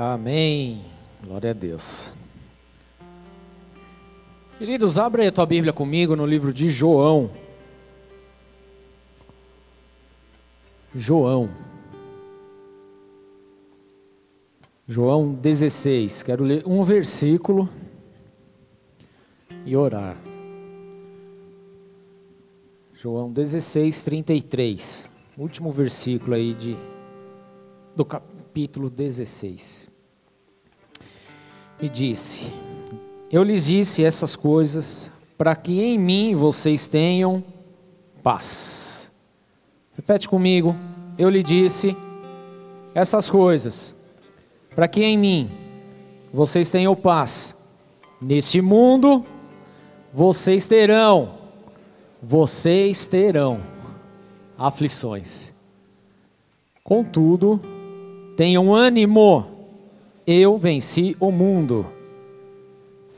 Amém. Glória a Deus. Queridos, abre aí a tua Bíblia comigo no livro de João. João. João 16. Quero ler um versículo e orar. João 16, 33. Último versículo aí de, do capítulo 16. E disse: Eu lhes disse essas coisas para que em mim vocês tenham paz. Repete comigo. Eu lhe disse essas coisas para que em mim vocês tenham paz. Neste mundo vocês terão, vocês terão aflições. Contudo, tenham ânimo, eu venci o mundo.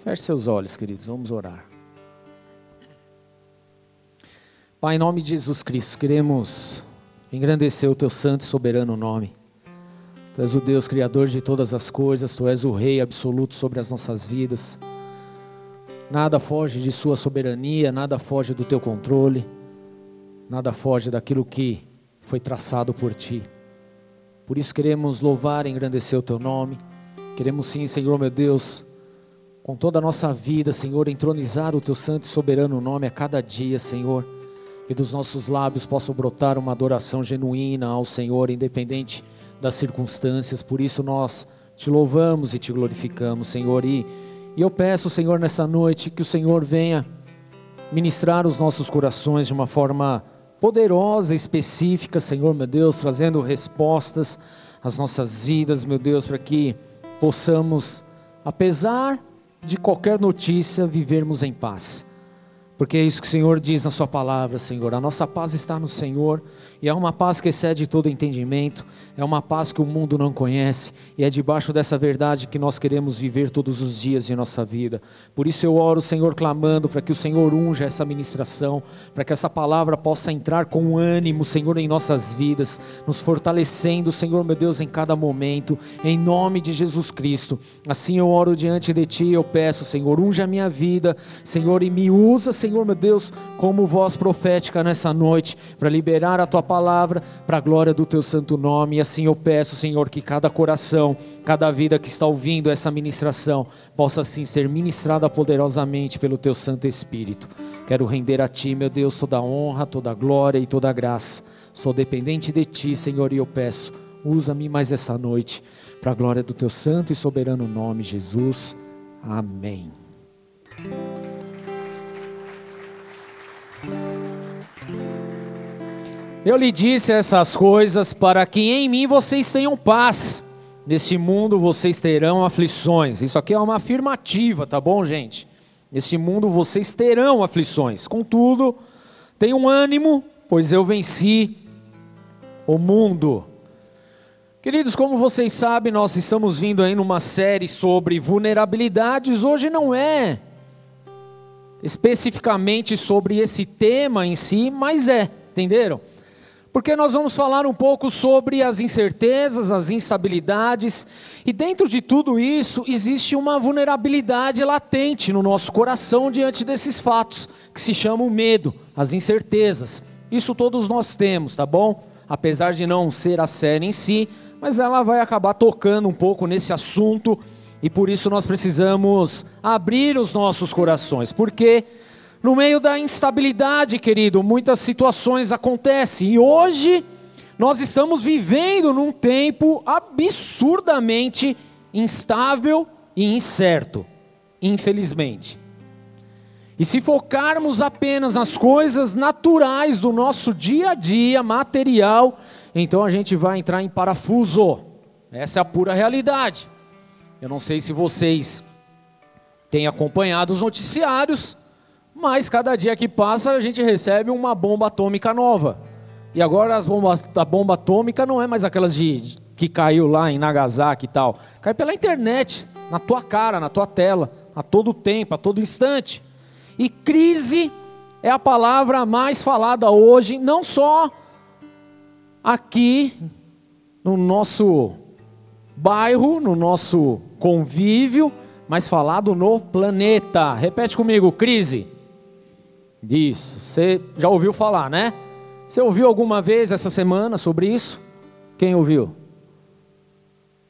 Feche seus olhos, queridos, vamos orar. Pai, em nome de Jesus Cristo, queremos engrandecer o teu santo e soberano nome. Tu és o Deus criador de todas as coisas, tu és o rei absoluto sobre as nossas vidas. Nada foge de sua soberania, nada foge do teu controle, nada foge daquilo que foi traçado por ti. Por isso queremos louvar e engrandecer o teu nome. Queremos sim, Senhor meu Deus, com toda a nossa vida, Senhor, entronizar o teu santo e soberano nome a cada dia, Senhor. E dos nossos lábios possa brotar uma adoração genuína ao Senhor, independente das circunstâncias. Por isso nós te louvamos e te glorificamos, Senhor. E e eu peço, Senhor, nessa noite, que o Senhor venha ministrar os nossos corações de uma forma poderosa, específica, Senhor, meu Deus, trazendo respostas às nossas vidas, meu Deus, para que possamos, apesar de qualquer notícia, vivermos em paz. Porque é isso que o Senhor diz na Sua palavra, Senhor. A nossa paz está no Senhor e é uma paz que excede todo entendimento, é uma paz que o mundo não conhece, e é debaixo dessa verdade que nós queremos viver todos os dias de nossa vida. Por isso eu oro, Senhor, clamando para que o Senhor unja essa ministração, para que essa palavra possa entrar com ânimo, Senhor, em nossas vidas, nos fortalecendo, Senhor, meu Deus, em cada momento, em nome de Jesus Cristo. Assim eu oro diante de Ti, eu peço, Senhor, unja a minha vida, Senhor, e me usa, Senhor, meu Deus, como voz profética nessa noite, para liberar a Tua palavra palavra para a glória do teu santo nome. E assim eu peço, Senhor, que cada coração, cada vida que está ouvindo essa ministração possa assim ser ministrada poderosamente pelo teu Santo Espírito. Quero render a ti, meu Deus, toda a honra, toda a glória e toda a graça. Sou dependente de ti, Senhor, e eu peço, usa-me mais essa noite para a glória do teu santo e soberano nome, Jesus. Amém. Eu lhe disse essas coisas para que em mim vocês tenham paz. Nesse mundo vocês terão aflições. Isso aqui é uma afirmativa, tá bom, gente? Nesse mundo vocês terão aflições. Contudo, tenham ânimo, pois eu venci o mundo. Queridos, como vocês sabem, nós estamos vindo aí numa série sobre vulnerabilidades. Hoje não é especificamente sobre esse tema em si, mas é, entenderam? Porque nós vamos falar um pouco sobre as incertezas, as instabilidades, e dentro de tudo isso existe uma vulnerabilidade latente no nosso coração diante desses fatos, que se chama o medo, as incertezas. Isso todos nós temos, tá bom? Apesar de não ser a série em si, mas ela vai acabar tocando um pouco nesse assunto, e por isso nós precisamos abrir os nossos corações, porque no meio da instabilidade, querido, muitas situações acontecem. E hoje nós estamos vivendo num tempo absurdamente instável e incerto, infelizmente. E se focarmos apenas nas coisas naturais do nosso dia a dia, material, então a gente vai entrar em parafuso. Essa é a pura realidade. Eu não sei se vocês têm acompanhado os noticiários, mas cada dia que passa a gente recebe uma bomba atômica nova. E agora as bombas, a bomba atômica não é mais aquelas de, que caiu lá em Nagasaki e tal. Cai pela internet, na tua cara, na tua tela, a todo tempo, a todo instante. E crise é a palavra mais falada hoje, não só aqui no nosso bairro, no nosso convívio, mas falado no planeta. Repete comigo, crise. Isso. Você já ouviu falar, né? Você ouviu alguma vez essa semana sobre isso? Quem ouviu?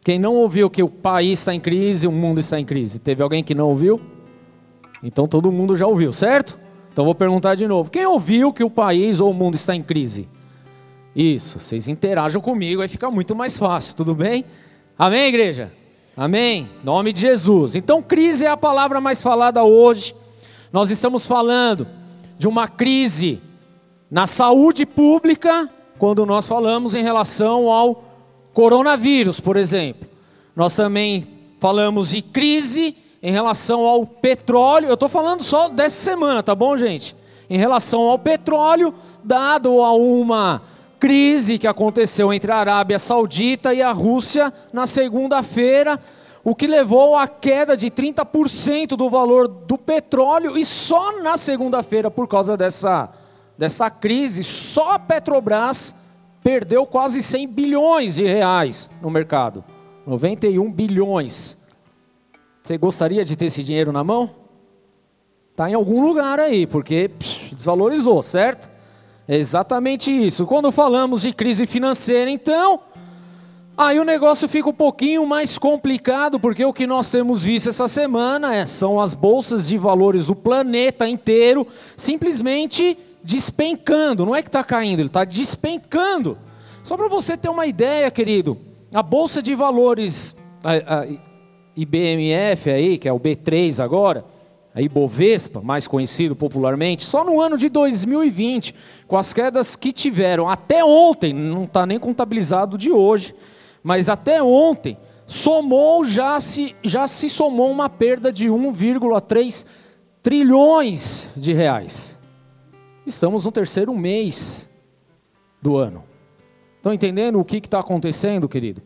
Quem não ouviu que o país está em crise, o mundo está em crise? Teve alguém que não ouviu? Então todo mundo já ouviu, certo? Então vou perguntar de novo. Quem ouviu que o país ou o mundo está em crise? Isso, vocês interajam comigo, aí fica muito mais fácil, tudo bem? Amém, igreja? Amém? Nome de Jesus. Então, crise é a palavra mais falada hoje. Nós estamos falando de uma crise na saúde pública, quando nós falamos em relação ao coronavírus, por exemplo. Nós também falamos de crise em relação ao petróleo. Eu estou falando só dessa semana, tá bom, gente? Em relação ao petróleo, dado a uma crise que aconteceu entre a Arábia Saudita e a Rússia na segunda-feira, o que levou à queda de 30% do valor do petróleo e só na segunda-feira, por causa dessa, dessa crise, só a Petrobras perdeu quase 100 bilhões de reais no mercado. 91 bilhões. Você gostaria de ter esse dinheiro na mão? Está em algum lugar aí, porque psh, desvalorizou, certo? É exatamente isso. Quando falamos de crise financeira, então, aí o negócio fica um pouquinho mais complicado, porque o que nós temos visto essa semana é, são as bolsas de valores do planeta inteiro simplesmente despencando. Não é que está caindo, ele está despencando. Só para você ter uma ideia, querido, a bolsa de valores a, a IBMF aí, que é o B3 agora, a Ibovespa, mais conhecido popularmente, só no ano de 2020, com as quedas que tiveram até ontem, não está nem contabilizado de hoje, mas até ontem, somou, já se, já se somou uma perda de 1,3 trilhões de reais. Estamos no terceiro mês do ano. Estão entendendo o que está acontecendo, querido?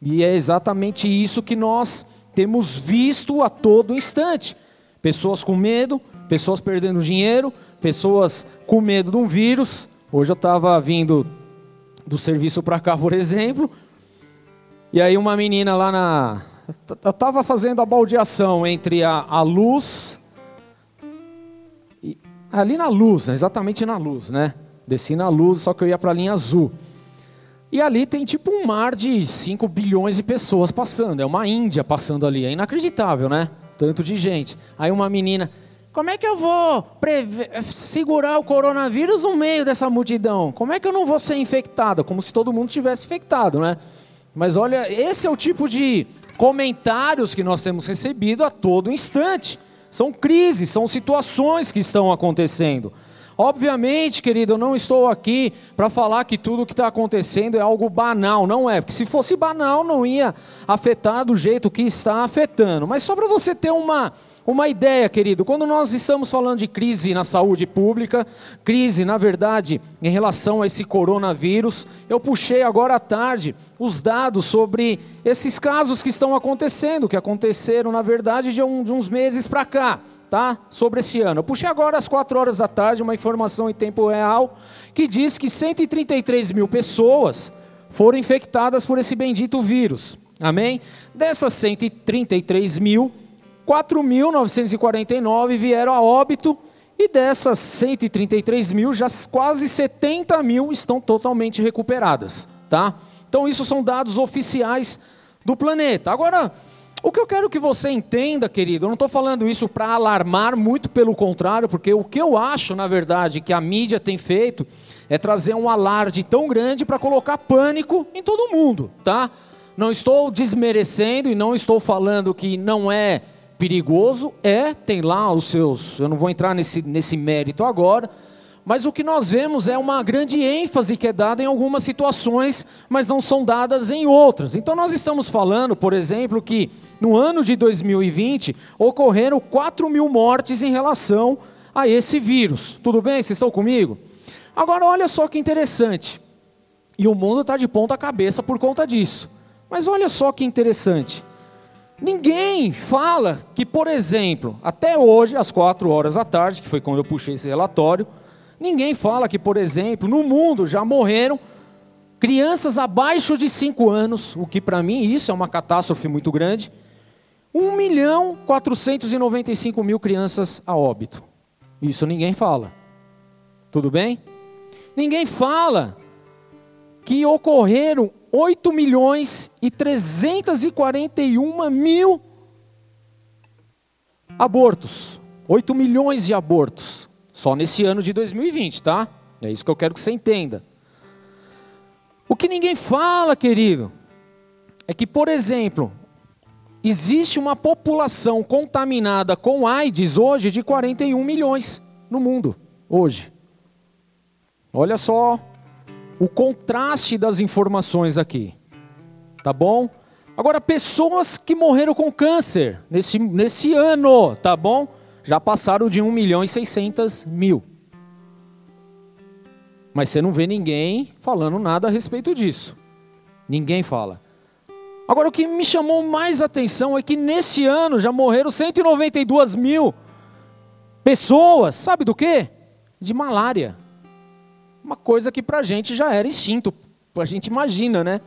E é exatamente isso que nós temos visto a todo instante. Pessoas com medo, pessoas perdendo dinheiro, pessoas com medo de um vírus. Hoje eu estava vindo do serviço para cá, por exemplo, e aí uma menina lá na. Eu estava fazendo a baldeação entre a, a luz. E, ali na luz, né? exatamente na luz, né? Desci na luz, só que eu ia para a linha azul. E ali tem tipo um mar de 5 bilhões de pessoas passando. É uma Índia passando ali. É inacreditável, né? tanto de gente. Aí uma menina, como é que eu vou segurar o coronavírus no meio dessa multidão? Como é que eu não vou ser infectada? Como se todo mundo tivesse infectado, né? Mas olha, esse é o tipo de comentários que nós temos recebido a todo instante. São crises, são situações que estão acontecendo. Obviamente, querido, eu não estou aqui para falar que tudo o que está acontecendo é algo banal, não é, porque se fosse banal não ia afetar do jeito que está afetando. Mas só para você ter uma, uma ideia, querido, quando nós estamos falando de crise na saúde pública, crise, na verdade, em relação a esse coronavírus, eu puxei agora à tarde os dados sobre esses casos que estão acontecendo, que aconteceram, na verdade, de, um, de uns meses para cá tá? Sobre esse ano. Eu puxei agora às 4 horas da tarde uma informação em tempo real que diz que 133 mil pessoas foram infectadas por esse bendito vírus. Amém? Dessas 133 mil, 4.949 vieram a óbito e dessas 133 mil, já quase 70 mil estão totalmente recuperadas, tá? Então isso são dados oficiais do planeta. Agora, o que eu quero que você entenda, querido, eu não estou falando isso para alarmar, muito pelo contrário, porque o que eu acho, na verdade, que a mídia tem feito é trazer um alarde tão grande para colocar pânico em todo mundo, tá? Não estou desmerecendo e não estou falando que não é perigoso, é, tem lá os seus, eu não vou entrar nesse, nesse mérito agora, mas o que nós vemos é uma grande ênfase que é dada em algumas situações, mas não são dadas em outras. Então nós estamos falando, por exemplo, que no ano de 2020 ocorreram 4 mil mortes em relação a esse vírus. Tudo bem? Vocês estão comigo? Agora olha só que interessante. E o mundo está de ponta cabeça por conta disso. Mas olha só que interessante. Ninguém fala que, por exemplo, até hoje, às 4 horas da tarde, que foi quando eu puxei esse relatório, Ninguém fala que, por exemplo, no mundo já morreram crianças abaixo de 5 anos, o que para mim isso é uma catástrofe muito grande, 1 milhão 495 mil crianças a óbito. Isso ninguém fala. Tudo bem? Ninguém fala que ocorreram 8 milhões e 341 mil abortos. 8 milhões de abortos. Só nesse ano de 2020, tá? É isso que eu quero que você entenda. O que ninguém fala, querido, é que, por exemplo, existe uma população contaminada com AIDS hoje de 41 milhões no mundo, hoje. Olha só o contraste das informações aqui. Tá bom? Agora, pessoas que morreram com câncer nesse, nesse ano, tá bom? Já passaram de 1 milhão e 600 mil. Mas você não vê ninguém falando nada a respeito disso. Ninguém fala. Agora, o que me chamou mais atenção é que nesse ano já morreram 192 mil pessoas. Sabe do quê? De malária. Uma coisa que para a gente já era instinto. A gente imagina, né?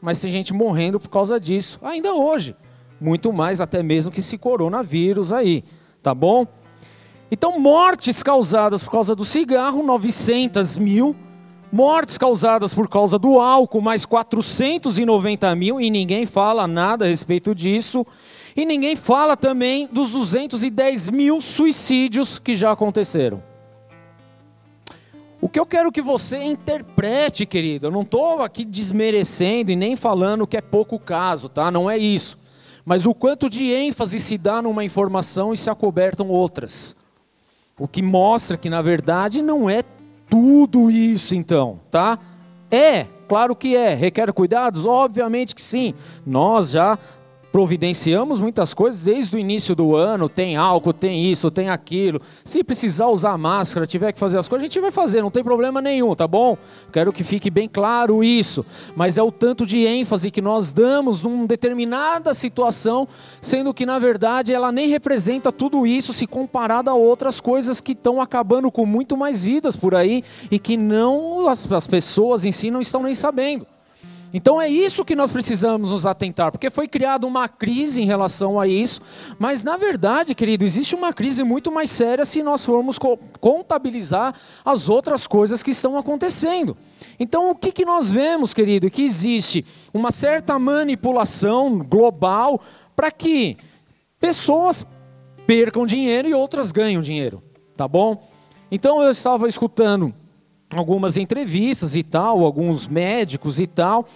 Mas tem gente morrendo por causa disso. Ainda hoje. Muito mais até mesmo que esse coronavírus aí. Tá bom? Então, mortes causadas por causa do cigarro, 900 mil. Mortes causadas por causa do álcool, mais 490 mil. E ninguém fala nada a respeito disso. E ninguém fala também dos 210 mil suicídios que já aconteceram. Que eu quero que você interprete, querido, eu não estou aqui desmerecendo e nem falando que é pouco caso, tá? Não é isso. Mas o quanto de ênfase se dá numa informação e se acobertam outras. O que mostra que, na verdade, não é tudo isso, então, tá? É, claro que é. Requer cuidados? Obviamente que sim. Nós já providenciamos muitas coisas desde o início do ano, tem álcool, tem isso, tem aquilo. Se precisar usar máscara, tiver que fazer as coisas, a gente vai fazer, não tem problema nenhum, tá bom? Quero que fique bem claro isso. Mas é o tanto de ênfase que nós damos numa determinada situação, sendo que na verdade ela nem representa tudo isso se comparada a outras coisas que estão acabando com muito mais vidas por aí e que não as, as pessoas em si não estão nem sabendo. Então é isso que nós precisamos nos atentar, porque foi criada uma crise em relação a isso, mas na verdade, querido, existe uma crise muito mais séria se nós formos contabilizar as outras coisas que estão acontecendo. Então o que, que nós vemos, querido? Que existe uma certa manipulação global para que pessoas percam dinheiro e outras ganham dinheiro, tá bom? Então eu estava escutando algumas entrevistas e tal, alguns médicos e tal,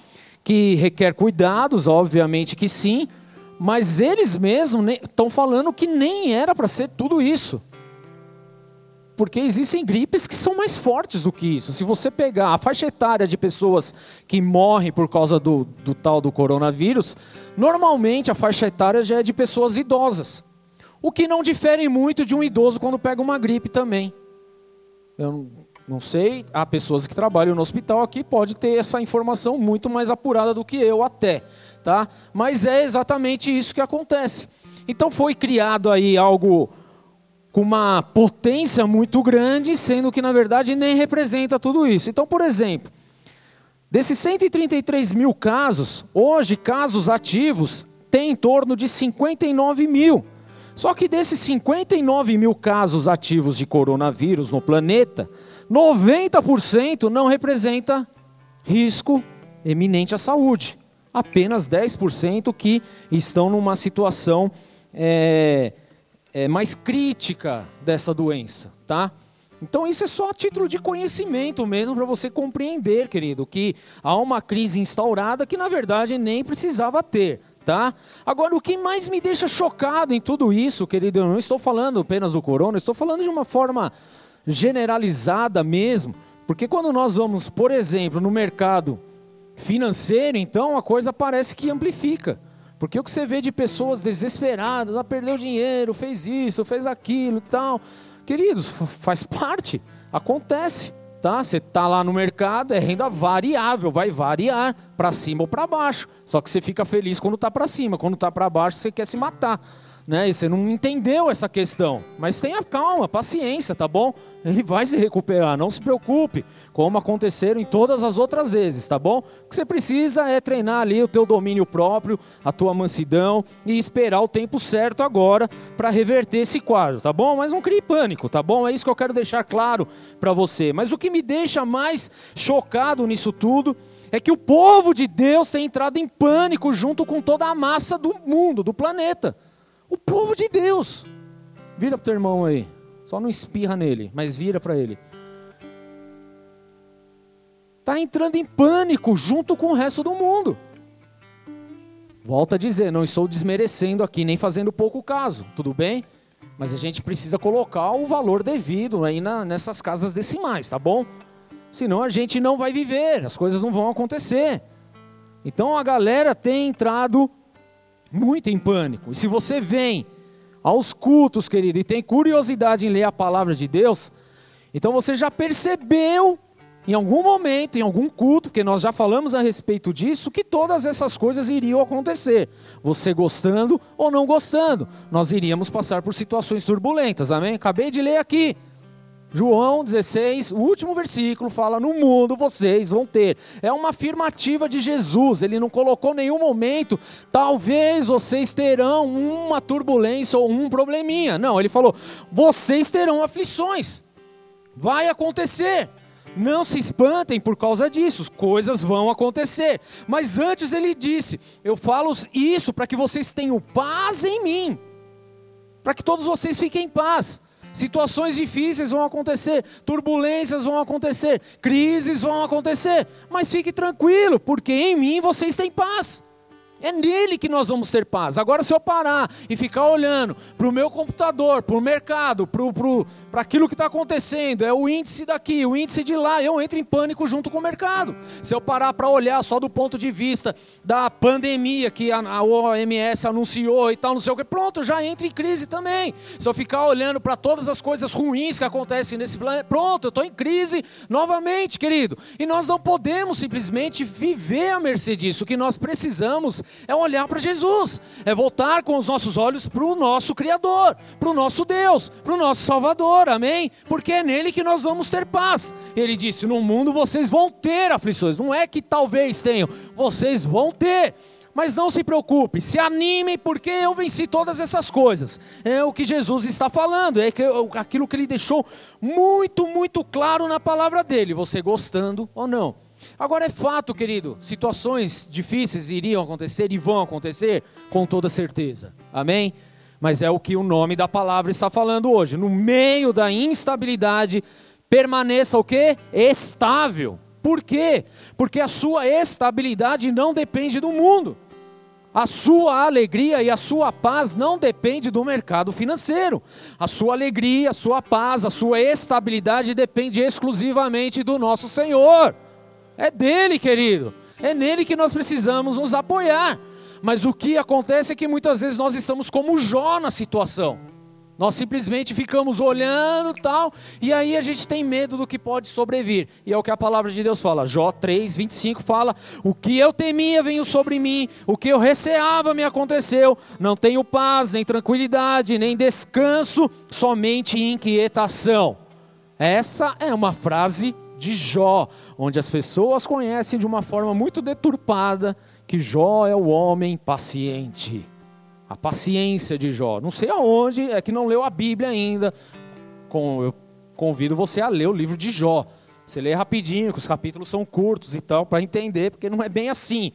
que requer cuidados, obviamente que sim, mas eles mesmos estão falando que nem era para ser tudo isso. Porque existem gripes que são mais fortes do que isso. Se você pegar a faixa etária de pessoas que morrem por causa do, do tal do coronavírus, normalmente a faixa etária já é de pessoas idosas. O que não difere muito de um idoso quando pega uma gripe também. Eu não sei, há pessoas que trabalham no hospital aqui, pode ter essa informação muito mais apurada do que eu até, tá? Mas é exatamente isso que acontece. Então foi criado aí algo com uma potência muito grande, sendo que na verdade nem representa tudo isso. Então, por exemplo, desses 133 mil casos, hoje casos ativos tem em torno de 59 mil. Só que desses 59 mil casos ativos de coronavírus no planeta, 90% não representa risco eminente à saúde. Apenas 10% que estão numa situação é, é, mais crítica dessa doença, tá? Então isso é só a título de conhecimento mesmo para você compreender, querido, que há uma crise instaurada que na verdade nem precisava ter, tá? Agora o que mais me deixa chocado em tudo isso, querido, eu não estou falando apenas do corona, estou falando de uma forma generalizada mesmo, porque quando nós vamos, por exemplo, no mercado financeiro, então a coisa parece que amplifica. Porque o que você vê de pessoas desesperadas, ah, perdeu dinheiro, fez isso, fez aquilo tal. Queridos, faz parte, acontece, tá? Você está lá no mercado, é renda variável, vai variar para cima ou para baixo. Só que você fica feliz quando está para cima, quando está para baixo você quer se matar, né? E você não entendeu essa questão. Mas tenha calma, paciência, tá bom? Ele vai se recuperar, não se preocupe, como aconteceram em todas as outras vezes, tá bom? O que você precisa é treinar ali o teu domínio próprio, a tua mansidão e esperar o tempo certo agora para reverter esse quadro, tá bom? Mas não crie pânico, tá bom? É isso que eu quero deixar claro para você. Mas o que me deixa mais chocado nisso tudo é que o povo de Deus tem entrado em pânico junto com toda a massa do mundo, do planeta. O povo de Deus. Vira pro teu irmão aí. Só não espirra nele, mas vira para ele. Está entrando em pânico junto com o resto do mundo. Volto a dizer, não estou desmerecendo aqui, nem fazendo pouco caso, tudo bem? Mas a gente precisa colocar o valor devido aí na, nessas casas decimais, tá bom? Senão a gente não vai viver, as coisas não vão acontecer. Então a galera tem entrado muito em pânico. E se você vem aos cultos, querido, e tem curiosidade em ler a palavra de Deus, então você já percebeu em algum momento, em algum culto, porque nós já falamos a respeito disso, que todas essas coisas iriam acontecer. Você gostando ou não gostando, nós iríamos passar por situações turbulentas, amém? Acabei de ler aqui. João 16, o último versículo fala: No mundo vocês vão ter. É uma afirmativa de Jesus, ele não colocou nenhum momento, talvez vocês terão uma turbulência ou um probleminha. Não, ele falou: vocês terão aflições, vai acontecer. Não se espantem por causa disso, coisas vão acontecer. Mas antes ele disse: Eu falo isso para que vocês tenham paz em mim, para que todos vocês fiquem em paz. Situações difíceis vão acontecer, turbulências vão acontecer, crises vão acontecer, mas fique tranquilo, porque em mim vocês têm paz. É nele que nós vamos ter paz. Agora, se eu parar e ficar olhando para o meu computador, para o mercado, para para aquilo que está acontecendo, é o índice daqui, o índice de lá, eu entro em pânico junto com o mercado. Se eu parar para olhar só do ponto de vista da pandemia que a, OMS anunciou e tal, não sei o que, pronto, eu já entro em crise também. Se eu ficar olhando para todas as coisas ruins que acontecem nesse planeta, pronto, eu estou em crise novamente, querido. E nós não podemos simplesmente viver à mercê disso. O que nós precisamos é olhar para Jesus, é voltar com os nossos olhos para o nosso Criador, para o nosso Deus, para o nosso Salvador. Senhor, amém? Porque é nele que nós vamos ter paz. Ele disse: No mundo vocês vão ter aflições, não é que talvez tenham, vocês vão ter. Mas não se preocupe, se animem, porque eu venci todas essas coisas. É o que Jesus está falando, é aquilo que ele deixou muito, muito claro na palavra dele, você gostando ou não. Agora é fato, querido, situações difíceis iriam acontecer e vão acontecer com toda certeza. Amém? Mas é o que o nome da palavra está falando hoje. No meio da instabilidade, permaneça o quê? Estável. Por quê? Porque a sua estabilidade não depende do mundo. A sua alegria e a sua paz não depende do mercado financeiro. A sua alegria, a sua paz, a sua estabilidade depende exclusivamente do nosso Senhor. É dele, querido. É nele que nós precisamos nos apoiar. Mas o que acontece é que muitas vezes nós estamos como Jó na situação. Nós simplesmente ficamos olhando tal, e aí a gente tem medo do que pode sobrevir. E é o que a palavra de Deus fala. Jó 3, 25 fala: O que eu temia veio sobre mim, o que eu receava me aconteceu. Não tenho paz, nem tranquilidade, nem descanso, somente inquietação. Essa é uma frase de Jó, onde as pessoas conhecem de uma forma muito deturpada que Jó é o homem paciente. A paciência de Jó. Não sei aonde, é que não leu a Bíblia ainda. eu convido você a ler o livro de Jó. Você lê rapidinho, que os capítulos são curtos e tal, para entender, porque não é bem assim.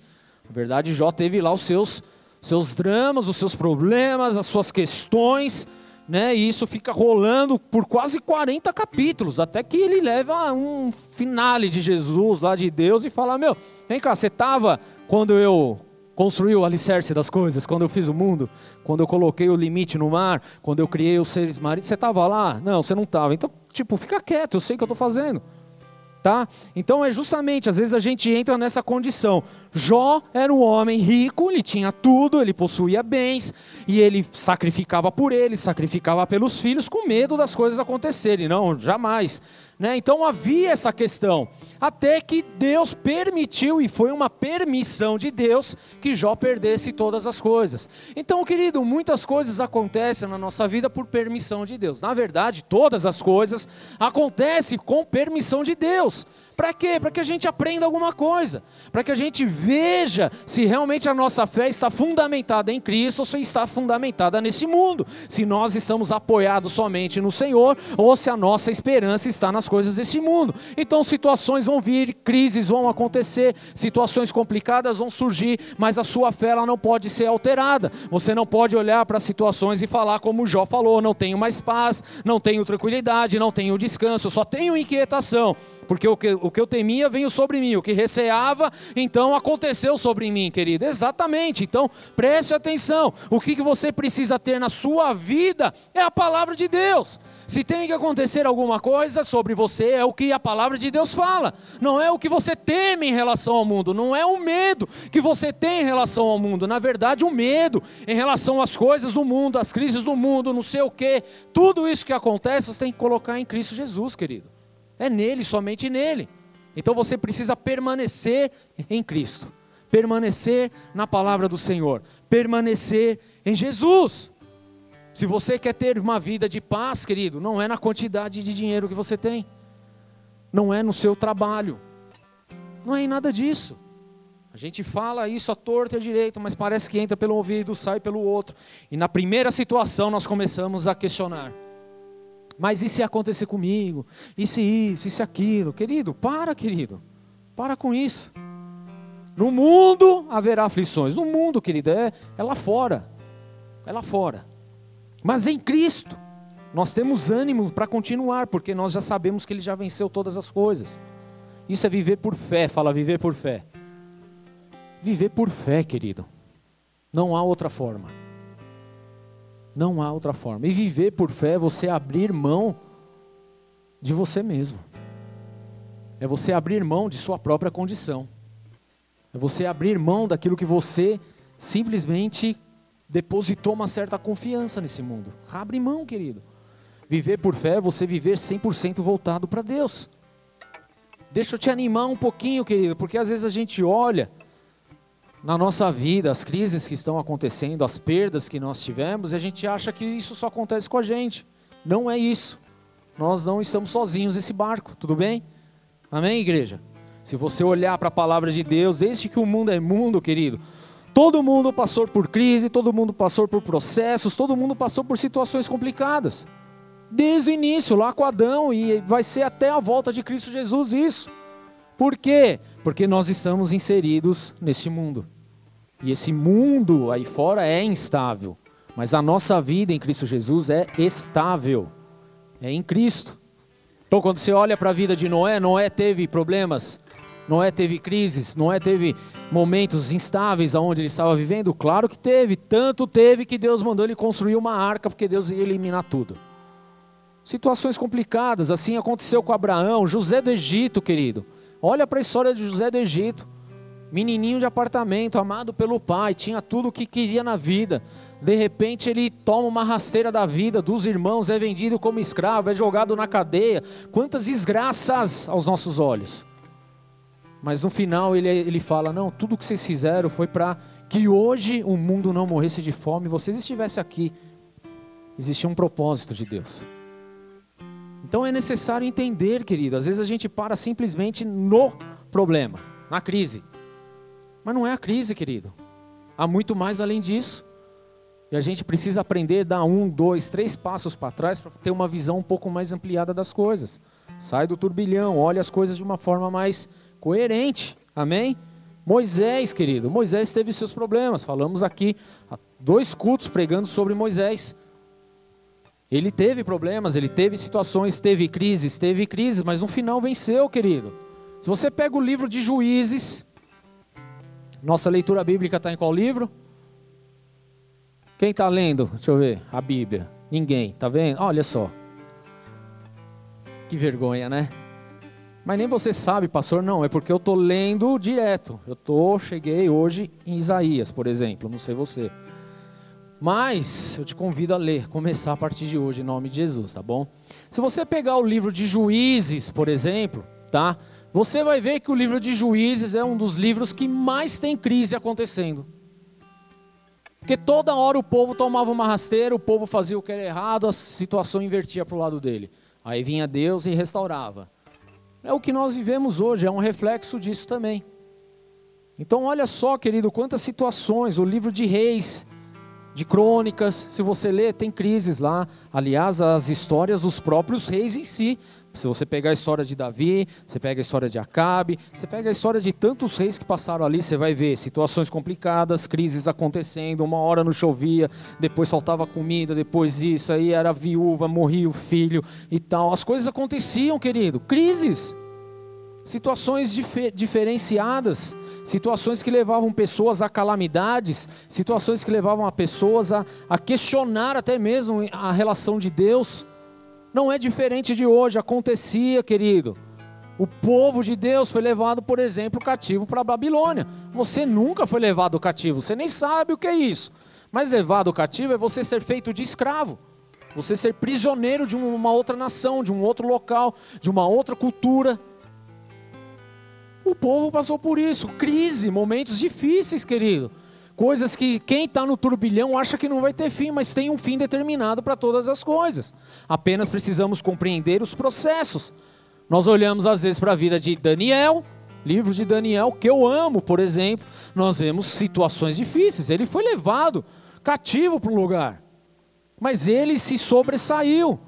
Na verdade, Jó teve lá os seus, seus dramas, os seus problemas, as suas questões, né? E isso fica rolando por quase 40 capítulos, até que ele leva um finale de Jesus lá de Deus e fala: Meu, vem cá, você estava quando eu construí o alicerce das coisas, quando eu fiz o mundo, quando eu coloquei o limite no mar, quando eu criei os seres marinhos, você estava lá? Não, você não estava. Então, tipo, fica quieto, eu sei o que eu estou fazendo. Tá? Então é justamente, às vezes a gente entra nessa condição. Jó era um homem rico, ele tinha tudo, ele possuía bens, e ele sacrificava por ele, sacrificava pelos filhos, com medo das coisas acontecerem. Não, jamais. Né? Então havia essa questão, até que Deus permitiu, e foi uma permissão de Deus, que Jó perdesse todas as coisas. Então, querido, muitas coisas acontecem na nossa vida por permissão de Deus. Na verdade, todas as coisas acontecem com permissão de Deus. Para quê? Para que a gente aprenda alguma coisa, para que a gente veja se realmente a nossa fé está fundamentada em Cristo ou se está fundamentada nesse mundo, se nós estamos apoiados somente no Senhor ou se a nossa esperança está nas coisas desse mundo. Então, situações vão vir, crises vão acontecer, situações complicadas vão surgir, mas a sua fé ela não pode ser alterada. Você não pode olhar para situações e falar como Jó falou: não tenho mais paz, não tenho tranquilidade, não tenho descanso, só tenho inquietação porque o que, o que eu temia veio sobre mim, o que receava, então aconteceu sobre mim, querido. Exatamente, então preste atenção: o que, que você precisa ter na sua vida é a palavra de Deus. Se tem que acontecer alguma coisa sobre você, é o que a palavra de Deus fala. Não é o que você teme em relação ao mundo, não é o medo que você tem em relação ao mundo. Na verdade, o medo em relação às coisas do mundo, às crises do mundo, não sei o quê. Tudo isso que acontece, você tem que colocar em Cristo Jesus, querido. É nele, somente nele. Então você precisa permanecer em Cristo, permanecer na palavra do Senhor, permanecer em Jesus. Se você quer ter uma vida de paz, querido, não é na quantidade de dinheiro que você tem, não é no seu trabalho, não é em nada disso. A gente fala isso à torta e à direita, mas parece que entra pelo ouvido, sai pelo outro. E na primeira situação nós começamos a questionar. Mas e se acontecer comigo? E se isso, e se aquilo? Querido, para, querido. Para com isso. No mundo haverá aflições. No mundo, querido, é, é lá fora. É lá fora. Mas em Cristo, nós temos ânimo para continuar, porque nós já sabemos que Ele já venceu todas as coisas. Isso é viver por fé, fala viver por fé. Viver por fé, querido. Não há outra forma. Não há outra forma. E viver por fé é você abrir mão de você mesmo. É você abrir mão de sua própria condição. É você abrir mão daquilo que você simplesmente depositou uma certa confiança nesse mundo. Abre mão, querido. Viver por fé é você viver 100% voltado para Deus. Deixa eu te animar um pouquinho, querido, porque às vezes a gente olha na nossa vida, as crises que estão acontecendo, as perdas que nós tivemos, e a gente acha que isso só acontece com a gente. Não é isso. Nós não estamos sozinhos nesse barco, tudo bem? Amém, igreja? Se você olhar para a palavra de Deus, desde que o mundo é mundo, querido, todo mundo passou por crise, todo mundo passou por processos, todo mundo passou por situações complicadas. Desde o início, lá com Adão, e vai ser até a volta de Cristo Jesus isso. Por quê? Porque nós estamos inseridos nesse mundo. E esse mundo aí fora é instável. Mas a nossa vida em Cristo Jesus é estável. É em Cristo. Então, quando você olha para a vida de Noé, Noé teve problemas, Noé teve crises, Noé teve momentos instáveis aonde ele estava vivendo? Claro que teve. Tanto teve que Deus mandou ele construir uma arca, porque Deus ia eliminar tudo. Situações complicadas, assim aconteceu com Abraão, José do Egito, querido. Olha para a história de José do Egito. Menininho de apartamento, amado pelo pai, tinha tudo o que queria na vida. De repente ele toma uma rasteira da vida dos irmãos, é vendido como escravo, é jogado na cadeia. Quantas desgraças aos nossos olhos. Mas no final ele, ele fala: Não, tudo que vocês fizeram foi para que hoje o mundo não morresse de fome, vocês estivessem aqui. Existia um propósito de Deus. Então é necessário entender, querido. Às vezes a gente para simplesmente no problema, na crise. Mas não é a crise, querido. Há muito mais além disso. E a gente precisa aprender a dar um, dois, três passos para trás para ter uma visão um pouco mais ampliada das coisas. Sai do turbilhão, olha as coisas de uma forma mais coerente. Amém? Moisés, querido, Moisés teve seus problemas. Falamos aqui dois cultos pregando sobre Moisés. Ele teve problemas, ele teve situações, teve crises, teve crises, mas no final venceu, querido. Se você pega o livro de Juízes, nossa leitura bíblica está em qual livro? Quem está lendo? Deixa eu ver. A Bíblia. Ninguém. Tá vendo? Olha só. Que vergonha, né? Mas nem você sabe, pastor, não, é porque eu estou lendo direto. Eu tô, cheguei hoje em Isaías, por exemplo, não sei você. Mas eu te convido a ler, começar a partir de hoje, em nome de Jesus, tá bom? Se você pegar o livro de Juízes, por exemplo, tá? Você vai ver que o livro de Juízes é um dos livros que mais tem crise acontecendo. Porque toda hora o povo tomava uma rasteira, o povo fazia o que era errado, a situação invertia para o lado dele. Aí vinha Deus e restaurava. É o que nós vivemos hoje, é um reflexo disso também. Então, olha só, querido, quantas situações, o livro de Reis, de Crônicas, se você ler, tem crises lá. Aliás, as histórias dos próprios reis em si. Se você pegar a história de Davi, você pega a história de Acabe, você pega a história de tantos reis que passaram ali, você vai ver situações complicadas, crises acontecendo, uma hora não chovia, depois faltava comida, depois isso, aí era viúva, morria o filho e tal. As coisas aconteciam, querido, crises, situações dif diferenciadas situações que levavam pessoas a calamidades, situações que levavam a pessoas a, a questionar até mesmo a relação de Deus. Não é diferente de hoje, acontecia, querido. O povo de Deus foi levado, por exemplo, cativo para a Babilônia. Você nunca foi levado cativo, você nem sabe o que é isso. Mas levado cativo é você ser feito de escravo. Você ser prisioneiro de uma outra nação, de um outro local, de uma outra cultura. O povo passou por isso, crise, momentos difíceis, querido. Coisas que quem está no turbilhão acha que não vai ter fim, mas tem um fim determinado para todas as coisas. Apenas precisamos compreender os processos. Nós olhamos às vezes para a vida de Daniel, livro de Daniel, que eu amo, por exemplo. Nós vemos situações difíceis. Ele foi levado cativo para um lugar, mas ele se sobressaiu.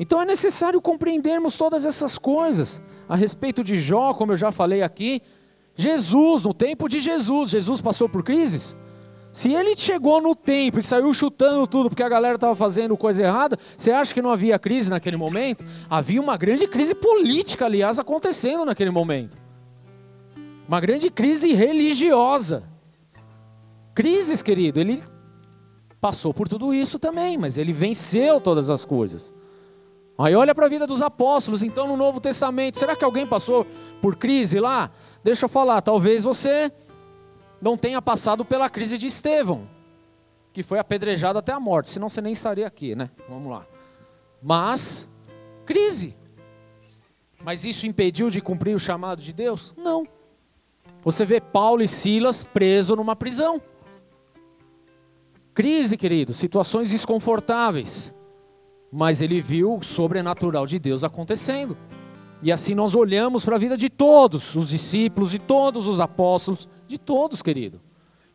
Então é necessário compreendermos todas essas coisas a respeito de Jó, como eu já falei aqui, Jesus, no tempo de Jesus, Jesus passou por crises? Se ele chegou no tempo e saiu chutando tudo porque a galera estava fazendo coisa errada, você acha que não havia crise naquele momento? Havia uma grande crise política, aliás, acontecendo naquele momento. Uma grande crise religiosa. Crises, querido, ele passou por tudo isso também, mas ele venceu todas as coisas. Aí olha para a vida dos apóstolos, então no Novo Testamento, será que alguém passou por crise lá? Deixa eu falar, talvez você não tenha passado pela crise de Estevão, que foi apedrejado até a morte, senão você nem estaria aqui, né? Vamos lá. Mas, crise. Mas isso impediu de cumprir o chamado de Deus? Não. Você vê Paulo e Silas presos numa prisão. Crise, querido, situações desconfortáveis mas ele viu o sobrenatural de Deus acontecendo. E assim nós olhamos para a vida de todos os discípulos, de todos os apóstolos, de todos, querido.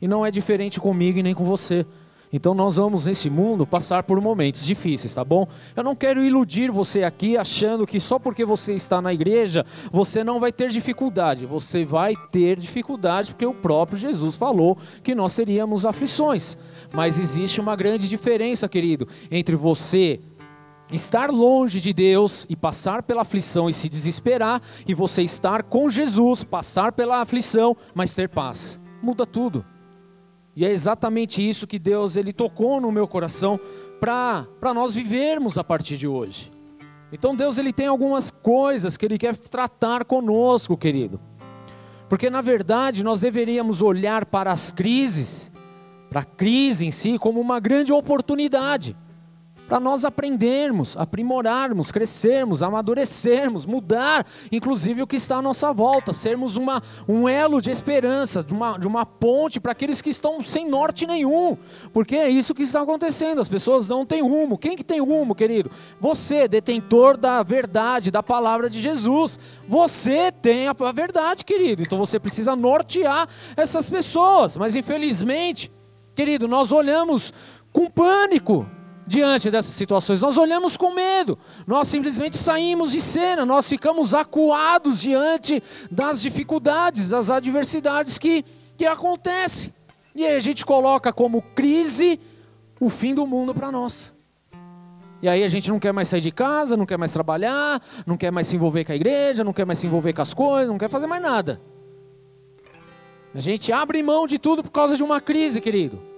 E não é diferente comigo e nem com você. Então nós vamos nesse mundo passar por momentos difíceis, tá bom? Eu não quero iludir você aqui achando que só porque você está na igreja você não vai ter dificuldade. Você vai ter dificuldade porque o próprio Jesus falou que nós teríamos aflições. Mas existe uma grande diferença, querido, entre você estar longe de Deus e passar pela aflição e se desesperar, e você estar com Jesus, passar pela aflição, mas ter paz. Muda tudo. E é exatamente isso que Deus ele tocou no meu coração para nós vivermos a partir de hoje. Então Deus ele tem algumas coisas que ele quer tratar conosco, querido. Porque na verdade nós deveríamos olhar para as crises, para a crise em si como uma grande oportunidade para nós aprendermos, aprimorarmos, crescermos, amadurecermos, mudar, inclusive o que está à nossa volta, sermos uma, um elo de esperança, de uma, de uma ponte para aqueles que estão sem norte nenhum, porque é isso que está acontecendo, as pessoas não têm rumo. Quem que tem rumo, querido? Você, detentor da verdade, da palavra de Jesus, você tem a, a verdade, querido, então você precisa nortear essas pessoas, mas infelizmente, querido, nós olhamos com pânico diante dessas situações. Nós olhamos com medo, nós simplesmente saímos de cena, nós ficamos acuados diante das dificuldades, das adversidades que, que acontecem. E aí a gente coloca como crise o fim do mundo para nós. E aí a gente não quer mais sair de casa, não quer mais trabalhar, não quer mais se envolver com a igreja, não quer mais se envolver com as coisas, não quer fazer mais nada. A gente abre mão de tudo por causa de uma crise, querido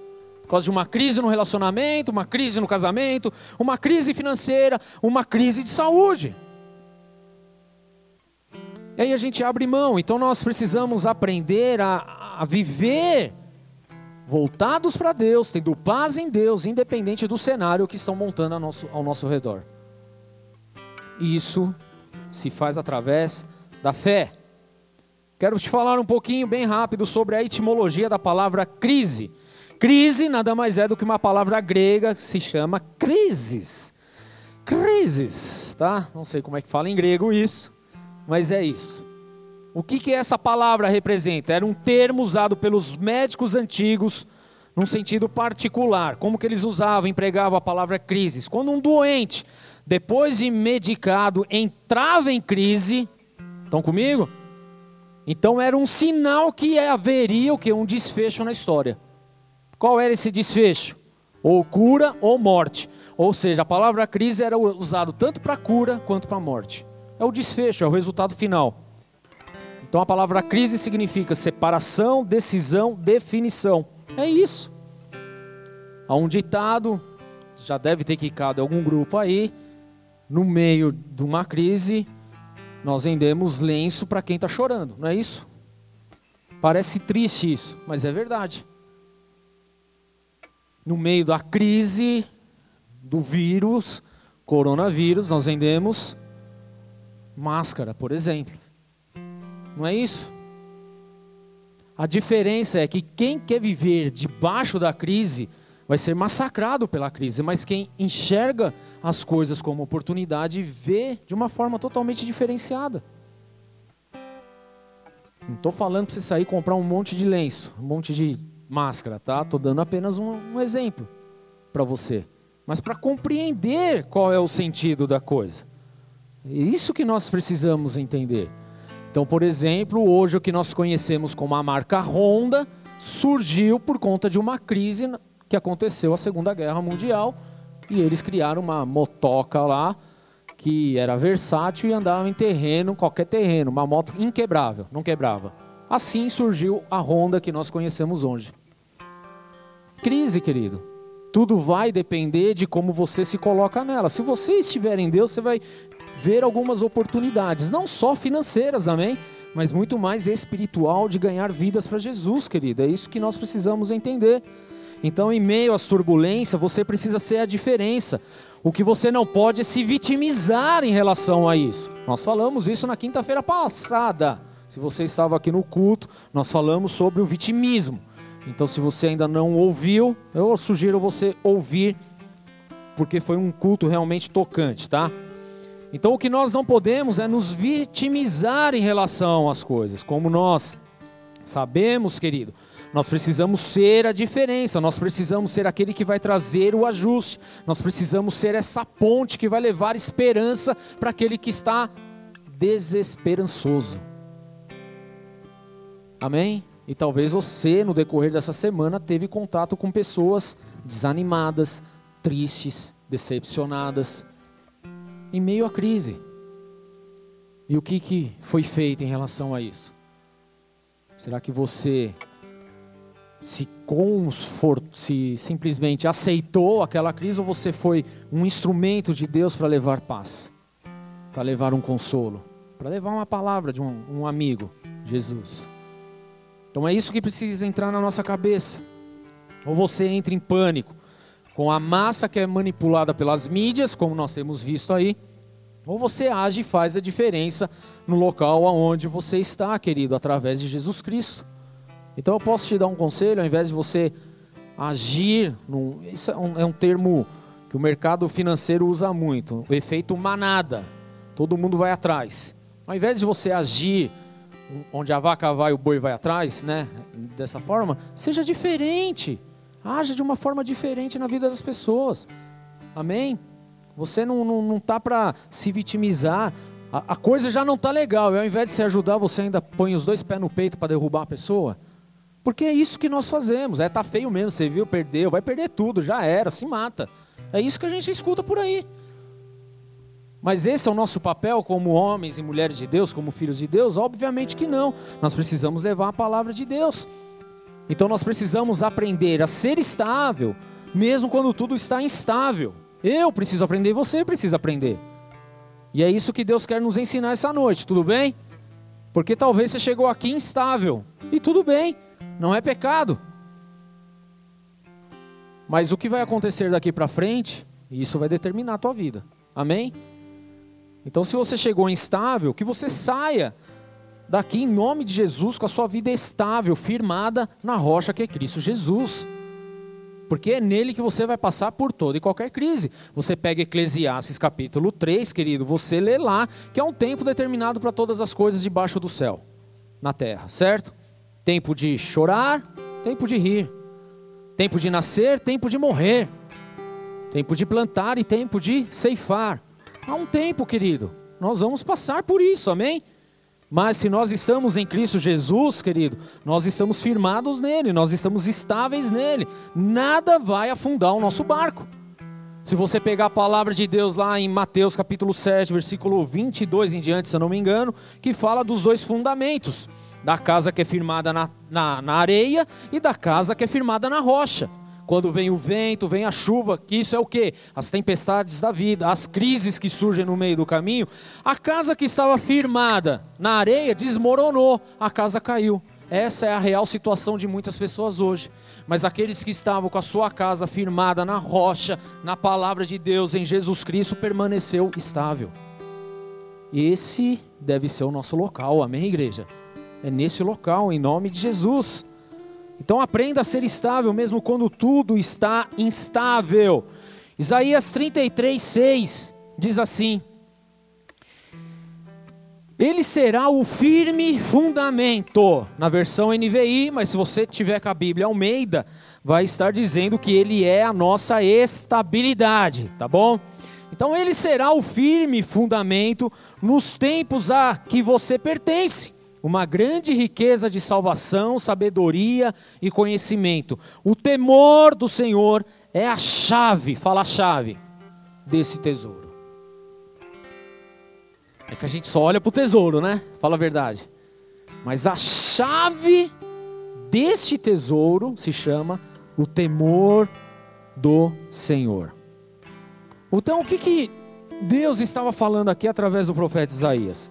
por causa de uma crise no relacionamento, uma crise no casamento, uma crise financeira, uma crise de saúde. E aí a gente abre mão. Então nós precisamos aprender a, a viver voltados para Deus, tendo paz em Deus, independente do cenário que estão montando ao nosso, ao nosso redor. Isso se faz através da fé. Quero te falar um pouquinho, bem rápido, sobre a etimologia da palavra crise. Crise nada mais é do que uma palavra grega que se chama crises. Crises, tá? Não sei como é que fala em grego isso, mas é isso. O que, que essa palavra representa? Era um termo usado pelos médicos antigos num sentido particular. Como que eles usavam, empregavam a palavra crises? Quando um doente, depois de medicado, entrava em crise, estão comigo? Então era um sinal que haveria o que um desfecho na história. Qual era esse desfecho? Ou cura ou morte. Ou seja, a palavra crise era usada tanto para cura quanto para morte. É o desfecho, é o resultado final. Então a palavra crise significa separação, decisão, definição. É isso. Há um ditado, já deve ter quicado algum grupo aí, no meio de uma crise, nós vendemos lenço para quem está chorando, não é isso? Parece triste isso, mas é verdade. No meio da crise do vírus, coronavírus, nós vendemos máscara, por exemplo. Não é isso? A diferença é que quem quer viver debaixo da crise vai ser massacrado pela crise, mas quem enxerga as coisas como oportunidade vê de uma forma totalmente diferenciada. Não estou falando para você sair e comprar um monte de lenço, um monte de máscara, tá? Estou dando apenas um, um exemplo para você. Mas para compreender qual é o sentido da coisa. É isso que nós precisamos entender. Então, por exemplo, hoje o que nós conhecemos como a marca Honda surgiu por conta de uma crise que aconteceu a Segunda Guerra Mundial e eles criaram uma motoca lá que era versátil e andava em terreno, qualquer terreno, uma moto inquebrável, não quebrava. Assim surgiu a Honda que nós conhecemos hoje. Crise, querido. Tudo vai depender de como você se coloca nela. Se você estiver em Deus, você vai ver algumas oportunidades, não só financeiras, amém? Mas muito mais espiritual de ganhar vidas para Jesus, querido. É isso que nós precisamos entender. Então, em meio às turbulências, você precisa ser a diferença. O que você não pode é se vitimizar em relação a isso. Nós falamos isso na quinta-feira passada. Se você estava aqui no culto, nós falamos sobre o vitimismo. Então, se você ainda não ouviu, eu sugiro você ouvir, porque foi um culto realmente tocante, tá? Então, o que nós não podemos é nos vitimizar em relação às coisas, como nós sabemos, querido. Nós precisamos ser a diferença, nós precisamos ser aquele que vai trazer o ajuste, nós precisamos ser essa ponte que vai levar esperança para aquele que está desesperançoso. Amém? E talvez você, no decorrer dessa semana, teve contato com pessoas desanimadas, tristes, decepcionadas, em meio à crise. E o que, que foi feito em relação a isso? Será que você se, se simplesmente aceitou aquela crise ou você foi um instrumento de Deus para levar paz, para levar um consolo, para levar uma palavra de um, um amigo, Jesus. Então é isso que precisa entrar na nossa cabeça. Ou você entra em pânico com a massa que é manipulada pelas mídias, como nós temos visto aí, ou você age e faz a diferença no local onde você está, querido, através de Jesus Cristo. Então eu posso te dar um conselho, ao invés de você agir, num, isso é um, é um termo que o mercado financeiro usa muito, o efeito manada. Todo mundo vai atrás. Ao invés de você agir onde a vaca vai, o boi vai atrás, né? Dessa forma, seja diferente. Haja de uma forma diferente na vida das pessoas. Amém? Você não, não, não tá para se vitimizar. A, a, coisa já não tá legal. E ao invés de se ajudar, você ainda põe os dois pés no peito para derrubar a pessoa. Porque é isso que nós fazemos. É, tá feio mesmo, você viu, perdeu, vai perder tudo, já era, se mata. É isso que a gente escuta por aí. Mas esse é o nosso papel como homens e mulheres de Deus, como filhos de Deus? Obviamente que não. Nós precisamos levar a palavra de Deus. Então nós precisamos aprender a ser estável, mesmo quando tudo está instável. Eu preciso aprender, você precisa aprender. E é isso que Deus quer nos ensinar essa noite, tudo bem? Porque talvez você chegou aqui instável. E tudo bem, não é pecado. Mas o que vai acontecer daqui para frente, isso vai determinar a tua vida. Amém? Então, se você chegou instável, que você saia daqui em nome de Jesus com a sua vida estável, firmada na rocha que é Cristo Jesus. Porque é nele que você vai passar por toda e qualquer crise. Você pega Eclesiastes capítulo 3, querido, você lê lá, que é um tempo determinado para todas as coisas debaixo do céu, na terra, certo? Tempo de chorar, tempo de rir. Tempo de nascer, tempo de morrer. Tempo de plantar e tempo de ceifar. Há um tempo, querido. Nós vamos passar por isso, amém? Mas se nós estamos em Cristo Jesus, querido, nós estamos firmados nele, nós estamos estáveis nele. Nada vai afundar o nosso barco. Se você pegar a palavra de Deus lá em Mateus capítulo 7, versículo 22 em diante, se eu não me engano, que fala dos dois fundamentos: da casa que é firmada na, na, na areia e da casa que é firmada na rocha. Quando vem o vento, vem a chuva, que isso é o que? As tempestades da vida, as crises que surgem no meio do caminho. A casa que estava firmada na areia desmoronou, a casa caiu. Essa é a real situação de muitas pessoas hoje. Mas aqueles que estavam com a sua casa firmada na rocha, na palavra de Deus, em Jesus Cristo, permaneceu estável. Esse deve ser o nosso local, amém, igreja? É nesse local, em nome de Jesus. Então aprenda a ser estável mesmo quando tudo está instável. Isaías 33, 6 diz assim: Ele será o firme fundamento, na versão NVI, mas se você tiver com a Bíblia Almeida, vai estar dizendo que ele é a nossa estabilidade, tá bom? Então ele será o firme fundamento nos tempos a que você pertence uma grande riqueza de salvação, sabedoria e conhecimento. O temor do Senhor é a chave, fala a chave, desse tesouro. É que a gente só olha para o tesouro, né? Fala a verdade. Mas a chave deste tesouro se chama o temor do Senhor. Então, o que, que Deus estava falando aqui através do profeta Isaías?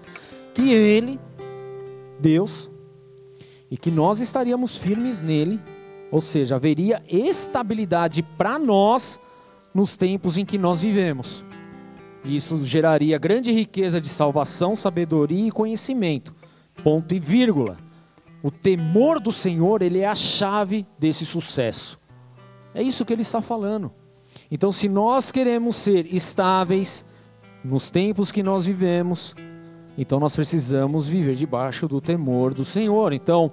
Que ele Deus e que nós estaríamos firmes nele, ou seja, haveria estabilidade para nós nos tempos em que nós vivemos. Isso geraria grande riqueza de salvação, sabedoria e conhecimento. Ponto e vírgula. O temor do Senhor, ele é a chave desse sucesso. É isso que ele está falando. Então, se nós queremos ser estáveis nos tempos que nós vivemos, então nós precisamos viver debaixo do temor do Senhor. Então,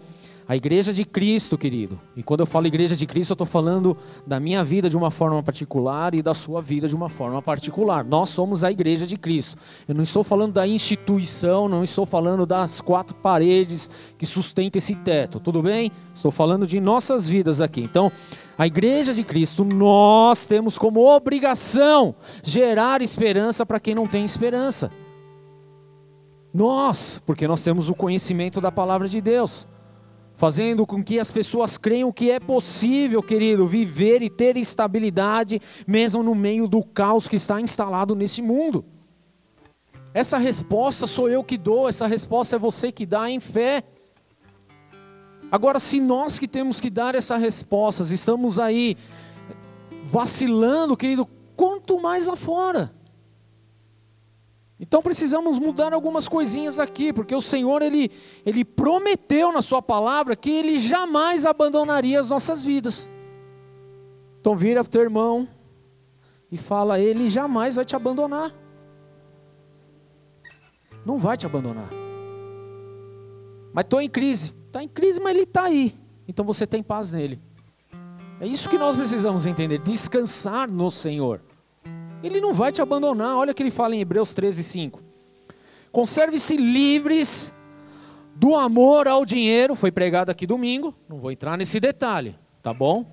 a igreja de Cristo, querido, e quando eu falo igreja de Cristo, eu estou falando da minha vida de uma forma particular e da sua vida de uma forma particular. Nós somos a igreja de Cristo. Eu não estou falando da instituição, não estou falando das quatro paredes que sustentam esse teto, tudo bem? Estou falando de nossas vidas aqui. Então, a igreja de Cristo, nós temos como obrigação gerar esperança para quem não tem esperança. Nós, porque nós temos o conhecimento da palavra de Deus, fazendo com que as pessoas creiam que é possível, querido, viver e ter estabilidade, mesmo no meio do caos que está instalado nesse mundo. Essa resposta sou eu que dou, essa resposta é você que dá em fé. Agora, se nós que temos que dar essa resposta, estamos aí vacilando, querido, quanto mais lá fora. Então precisamos mudar algumas coisinhas aqui, porque o Senhor ele, ele prometeu na sua palavra que ele jamais abandonaria as nossas vidas. Então vira teu irmão e fala, ele jamais vai te abandonar. Não vai te abandonar. Mas estou em crise. Está em crise, mas ele está aí. Então você tem paz nele. É isso que nós precisamos entender. Descansar no Senhor. Ele não vai te abandonar. Olha o que ele fala em Hebreus 13, 5. Conserve-se livres do amor ao dinheiro. Foi pregado aqui domingo. Não vou entrar nesse detalhe, tá bom?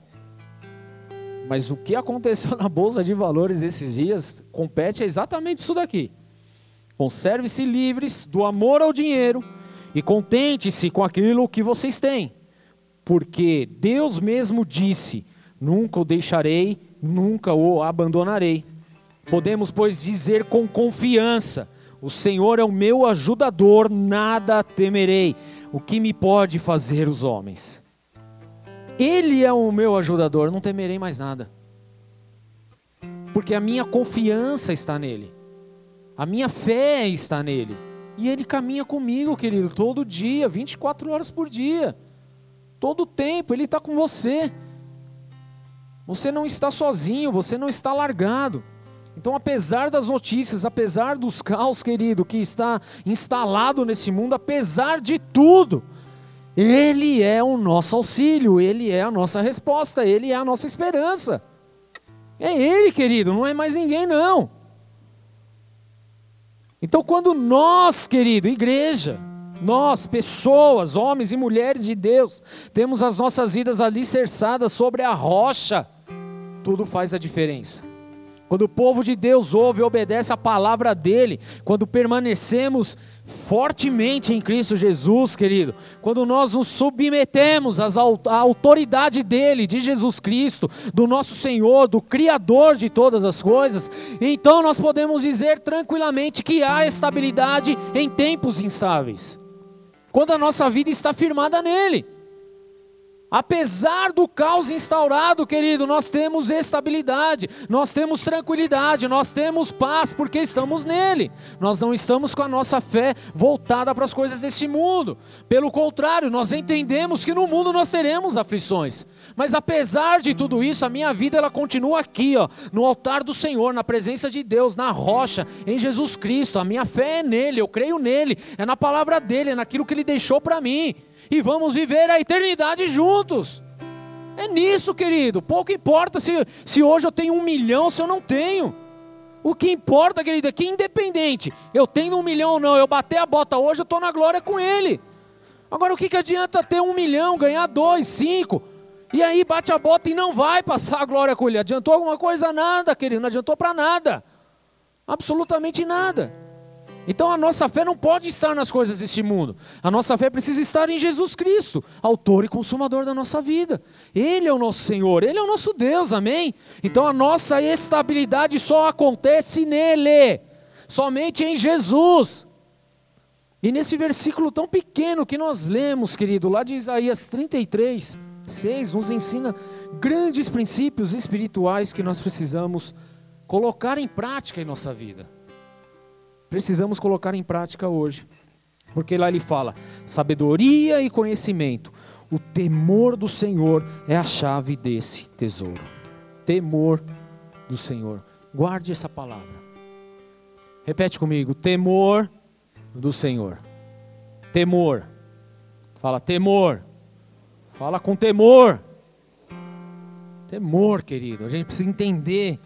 Mas o que aconteceu na Bolsa de Valores esses dias compete a exatamente isso daqui. Conserve-se livres do amor ao dinheiro e contente-se com aquilo que vocês têm. Porque Deus mesmo disse: Nunca o deixarei, nunca o abandonarei. Podemos, pois, dizer com confiança: O Senhor é o meu ajudador, nada temerei. O que me pode fazer os homens? Ele é o meu ajudador, não temerei mais nada. Porque a minha confiança está nele. A minha fé está nele. E ele caminha comigo, querido, todo dia, 24 horas por dia. Todo tempo, ele está com você. Você não está sozinho, você não está largado. Então, apesar das notícias, apesar dos caos, querido, que está instalado nesse mundo, apesar de tudo, Ele é o nosso auxílio, Ele é a nossa resposta, Ele é a nossa esperança. É Ele, querido, não é mais ninguém, não. Então, quando nós, querido, igreja, nós, pessoas, homens e mulheres de Deus, temos as nossas vidas alicerçadas sobre a rocha, tudo faz a diferença. Quando o povo de Deus ouve e obedece a palavra dele, quando permanecemos fortemente em Cristo Jesus, querido, quando nós nos submetemos à autoridade dele, de Jesus Cristo, do nosso Senhor, do Criador de todas as coisas, então nós podemos dizer tranquilamente que há estabilidade em tempos instáveis, quando a nossa vida está firmada nele. Apesar do caos instaurado, querido, nós temos estabilidade, nós temos tranquilidade, nós temos paz, porque estamos nele. Nós não estamos com a nossa fé voltada para as coisas deste mundo. Pelo contrário, nós entendemos que no mundo nós teremos aflições. Mas apesar de tudo isso, a minha vida ela continua aqui, ó, no altar do Senhor, na presença de Deus, na rocha, em Jesus Cristo. A minha fé é nele, eu creio nele, é na palavra dele, é naquilo que ele deixou para mim e vamos viver a eternidade juntos. É nisso, querido. Pouco importa se, se hoje eu tenho um milhão, se eu não tenho. O que importa, querido, é que independente, eu tenho um milhão ou não, eu bater a bota hoje, eu estou na glória com ele. Agora, o que, que adianta ter um milhão, ganhar dois, cinco, e aí bate a bota e não vai passar a glória com ele? Adiantou alguma coisa? Nada, querido, não adiantou para nada. Absolutamente nada. Então a nossa fé não pode estar nas coisas deste mundo. A nossa fé precisa estar em Jesus Cristo, autor e consumador da nossa vida. Ele é o nosso Senhor, ele é o nosso Deus, amém? Então a nossa estabilidade só acontece nele, somente em Jesus. E nesse versículo tão pequeno que nós lemos, querido, lá de Isaías 33, 6, nos ensina grandes princípios espirituais que nós precisamos colocar em prática em nossa vida precisamos colocar em prática hoje. Porque lá ele fala: sabedoria e conhecimento. O temor do Senhor é a chave desse tesouro. Temor do Senhor. Guarde essa palavra. Repete comigo: temor do Senhor. Temor. Fala, temor. Fala com temor. Temor, querido. A gente precisa entender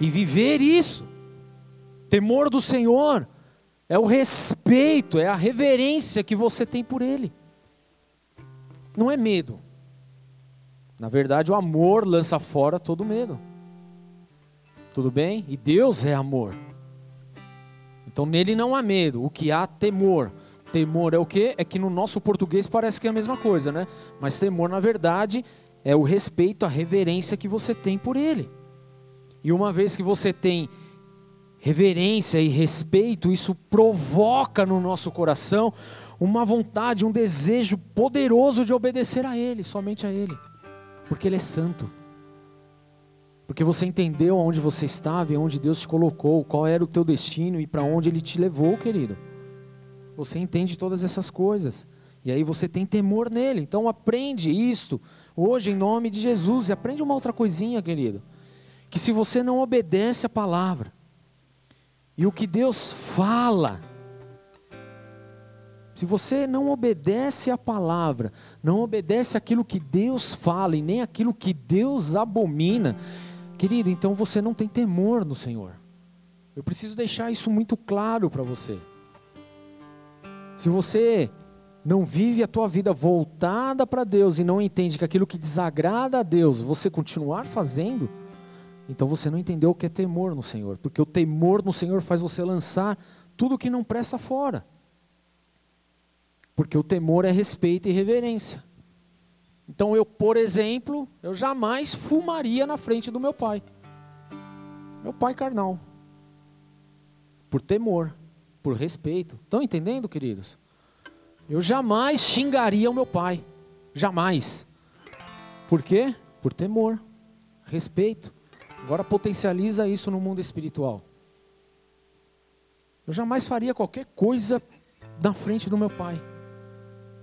e viver isso. Temor do Senhor é o respeito, é a reverência que você tem por Ele. Não é medo. Na verdade, o amor lança fora todo medo. Tudo bem? E Deus é amor. Então nele não há medo. O que há temor. Temor é o que? É que no nosso português parece que é a mesma coisa, né? Mas temor, na verdade, é o respeito, a reverência que você tem por ele. E uma vez que você tem reverência e respeito, isso provoca no nosso coração uma vontade, um desejo poderoso de obedecer a Ele, somente a Ele, porque Ele é santo. Porque você entendeu aonde você estava e onde Deus te colocou, qual era o teu destino e para onde Ele te levou, querido. Você entende todas essas coisas. E aí você tem temor nele. Então aprende isto hoje em nome de Jesus. E aprende uma outra coisinha, querido. Que se você não obedece a palavra, e o que Deus fala, se você não obedece à palavra, não obedece aquilo que Deus fala e nem aquilo que Deus abomina, querido, então você não tem temor no Senhor. Eu preciso deixar isso muito claro para você. Se você não vive a tua vida voltada para Deus e não entende que aquilo que desagrada a Deus, você continuar fazendo, então você não entendeu o que é temor no Senhor, porque o temor no Senhor faz você lançar tudo que não presta fora. Porque o temor é respeito e reverência. Então eu, por exemplo, eu jamais fumaria na frente do meu pai. Meu pai carnal. Por temor. Por respeito. Estão entendendo, queridos? Eu jamais xingaria o meu pai. Jamais. Por quê? Por temor, respeito. Agora potencializa isso no mundo espiritual. Eu jamais faria qualquer coisa na frente do meu pai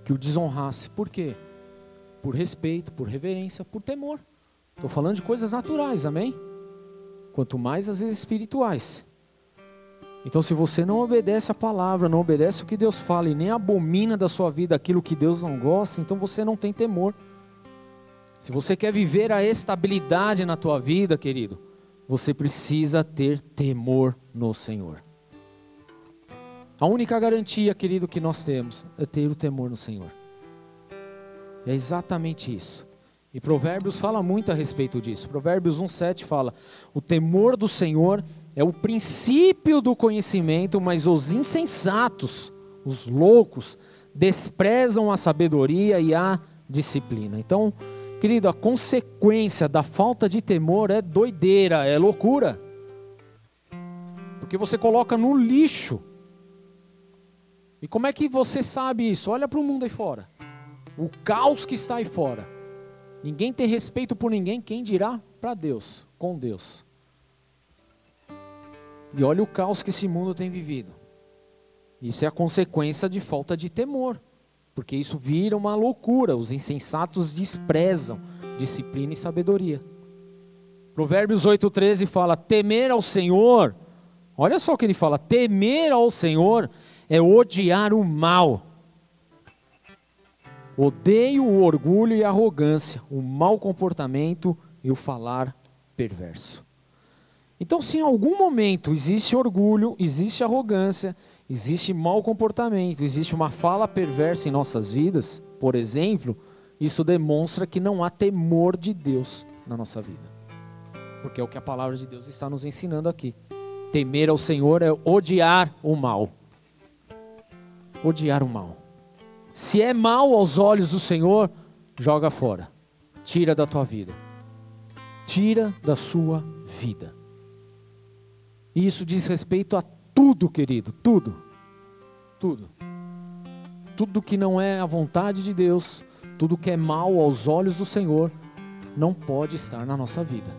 que o desonrasse. Por quê? Por respeito, por reverência, por temor. Estou falando de coisas naturais, amém? Quanto mais as espirituais. Então, se você não obedece a palavra, não obedece o que Deus fala e nem abomina da sua vida aquilo que Deus não gosta, então você não tem temor. Se você quer viver a estabilidade na tua vida, querido, você precisa ter temor no Senhor. A única garantia, querido, que nós temos é ter o temor no Senhor. É exatamente isso. E Provérbios fala muito a respeito disso. Provérbios 1,7 fala: O temor do Senhor é o princípio do conhecimento, mas os insensatos, os loucos, desprezam a sabedoria e a disciplina. Então, querido, a consequência da falta de temor é doideira, é loucura. Porque você coloca no lixo. E como é que você sabe isso? Olha para o mundo aí fora. O caos que está aí fora. Ninguém tem respeito por ninguém, quem dirá para Deus, com Deus. E olha o caos que esse mundo tem vivido. Isso é a consequência de falta de temor, porque isso vira uma loucura. Os insensatos desprezam disciplina e sabedoria. Provérbios 8,13 fala: temer ao Senhor. Olha só o que ele fala: temer ao Senhor é odiar o mal. Odeio o orgulho e a arrogância, o mau comportamento e o falar perverso. Então, se em algum momento existe orgulho, existe arrogância, existe mau comportamento, existe uma fala perversa em nossas vidas, por exemplo, isso demonstra que não há temor de Deus na nossa vida. Porque é o que a palavra de Deus está nos ensinando aqui. Temer ao Senhor é odiar o mal. Odiar o mal. Se é mal aos olhos do Senhor, joga fora. Tira da tua vida. Tira da sua vida. E isso diz respeito a tudo, querido, tudo. Tudo. Tudo que não é a vontade de Deus, tudo que é mal aos olhos do Senhor, não pode estar na nossa vida.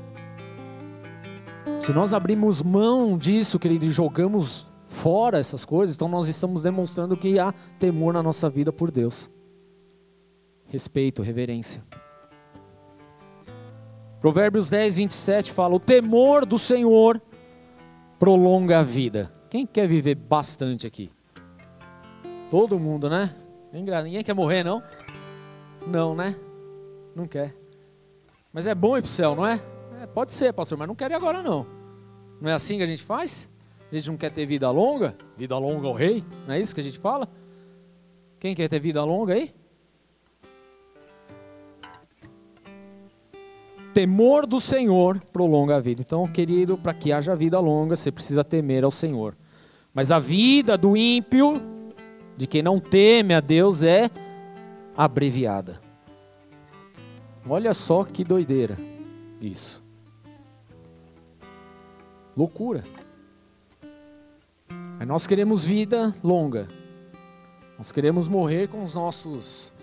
Se nós abrimos mão disso, querido, e jogamos fora essas coisas, então nós estamos demonstrando que há temor na nossa vida por Deus. Respeito, reverência. Provérbios 10, 27 fala: O temor do Senhor prolonga a vida. Quem quer viver bastante aqui? Todo mundo, né? Ninguém quer morrer, não? Não, né? Não quer. Mas é bom ir para o céu, não é? é? Pode ser, pastor, mas não quero ir agora, não. Não é assim que a gente faz? A gente não quer ter vida longa? Vida longa ao rei? Não é isso que a gente fala? Quem quer ter vida longa aí? temor do Senhor prolonga a vida. Então, querido, para que haja vida longa, você precisa temer ao Senhor. Mas a vida do ímpio, de quem não teme a Deus, é abreviada. Olha só que doideira isso. Loucura. Mas nós queremos vida longa. Nós queremos morrer com os nossos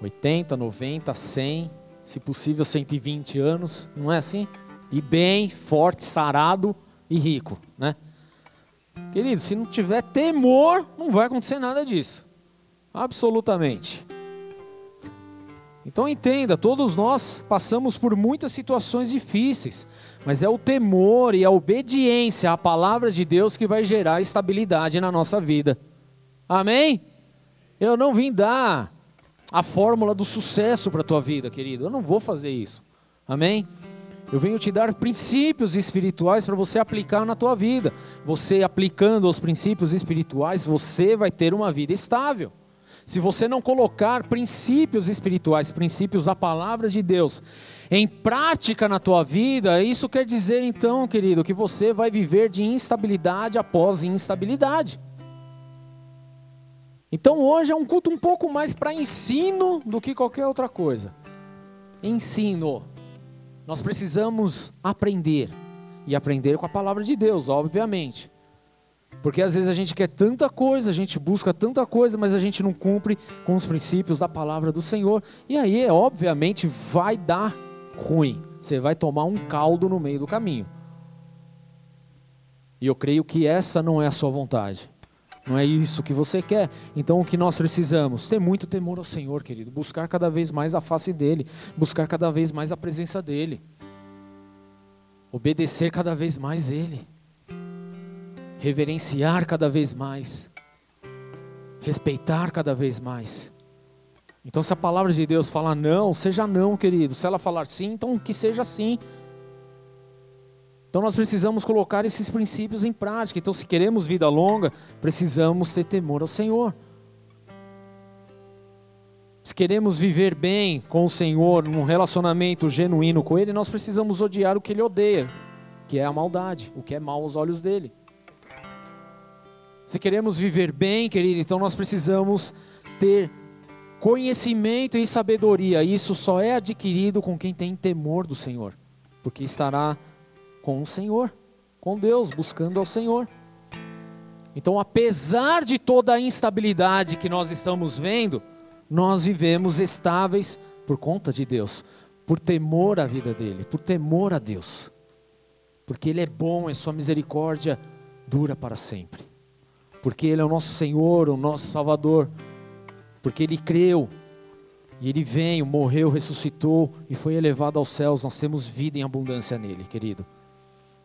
80, 90, 100, se possível 120 anos, não é assim? E bem, forte, sarado e rico, né? Querido, se não tiver temor, não vai acontecer nada disso. Absolutamente. Então entenda, todos nós passamos por muitas situações difíceis, mas é o temor e a obediência à palavra de Deus que vai gerar estabilidade na nossa vida. Amém? Eu não vim dar a fórmula do sucesso para a tua vida, querido. Eu não vou fazer isso. Amém? Eu venho te dar princípios espirituais para você aplicar na tua vida. Você aplicando os princípios espirituais, você vai ter uma vida estável. Se você não colocar princípios espirituais, princípios da palavra de Deus em prática na tua vida, isso quer dizer então, querido, que você vai viver de instabilidade após instabilidade. Então hoje é um culto um pouco mais para ensino do que qualquer outra coisa. Ensino. Nós precisamos aprender. E aprender com a palavra de Deus, obviamente. Porque às vezes a gente quer tanta coisa, a gente busca tanta coisa, mas a gente não cumpre com os princípios da palavra do Senhor. E aí, obviamente, vai dar ruim. Você vai tomar um caldo no meio do caminho. E eu creio que essa não é a sua vontade. Não é isso que você quer. Então o que nós precisamos? Ter muito temor ao Senhor, querido. Buscar cada vez mais a face dEle. Buscar cada vez mais a presença dEle. Obedecer cada vez mais Ele reverenciar cada vez mais, respeitar cada vez mais. Então, se a palavra de Deus fala não, seja não, querido. Se ela falar sim, então que seja sim. Então, nós precisamos colocar esses princípios em prática. Então, se queremos vida longa, precisamos ter temor ao Senhor. Se queremos viver bem com o Senhor, num relacionamento genuíno com Ele, nós precisamos odiar o que Ele odeia, que é a maldade, o que é mal aos olhos dele. Se queremos viver bem, querido, então nós precisamos ter conhecimento e sabedoria. Isso só é adquirido com quem tem temor do Senhor, porque estará com o Senhor, com Deus, buscando ao Senhor. Então, apesar de toda a instabilidade que nós estamos vendo, nós vivemos estáveis por conta de Deus, por temor à vida dele, por temor a Deus. Porque ele é bom, e sua misericórdia dura para sempre. Porque Ele é o nosso Senhor, o nosso Salvador, porque Ele creu, e Ele veio, morreu, ressuscitou e foi elevado aos céus, nós temos vida em abundância nele, querido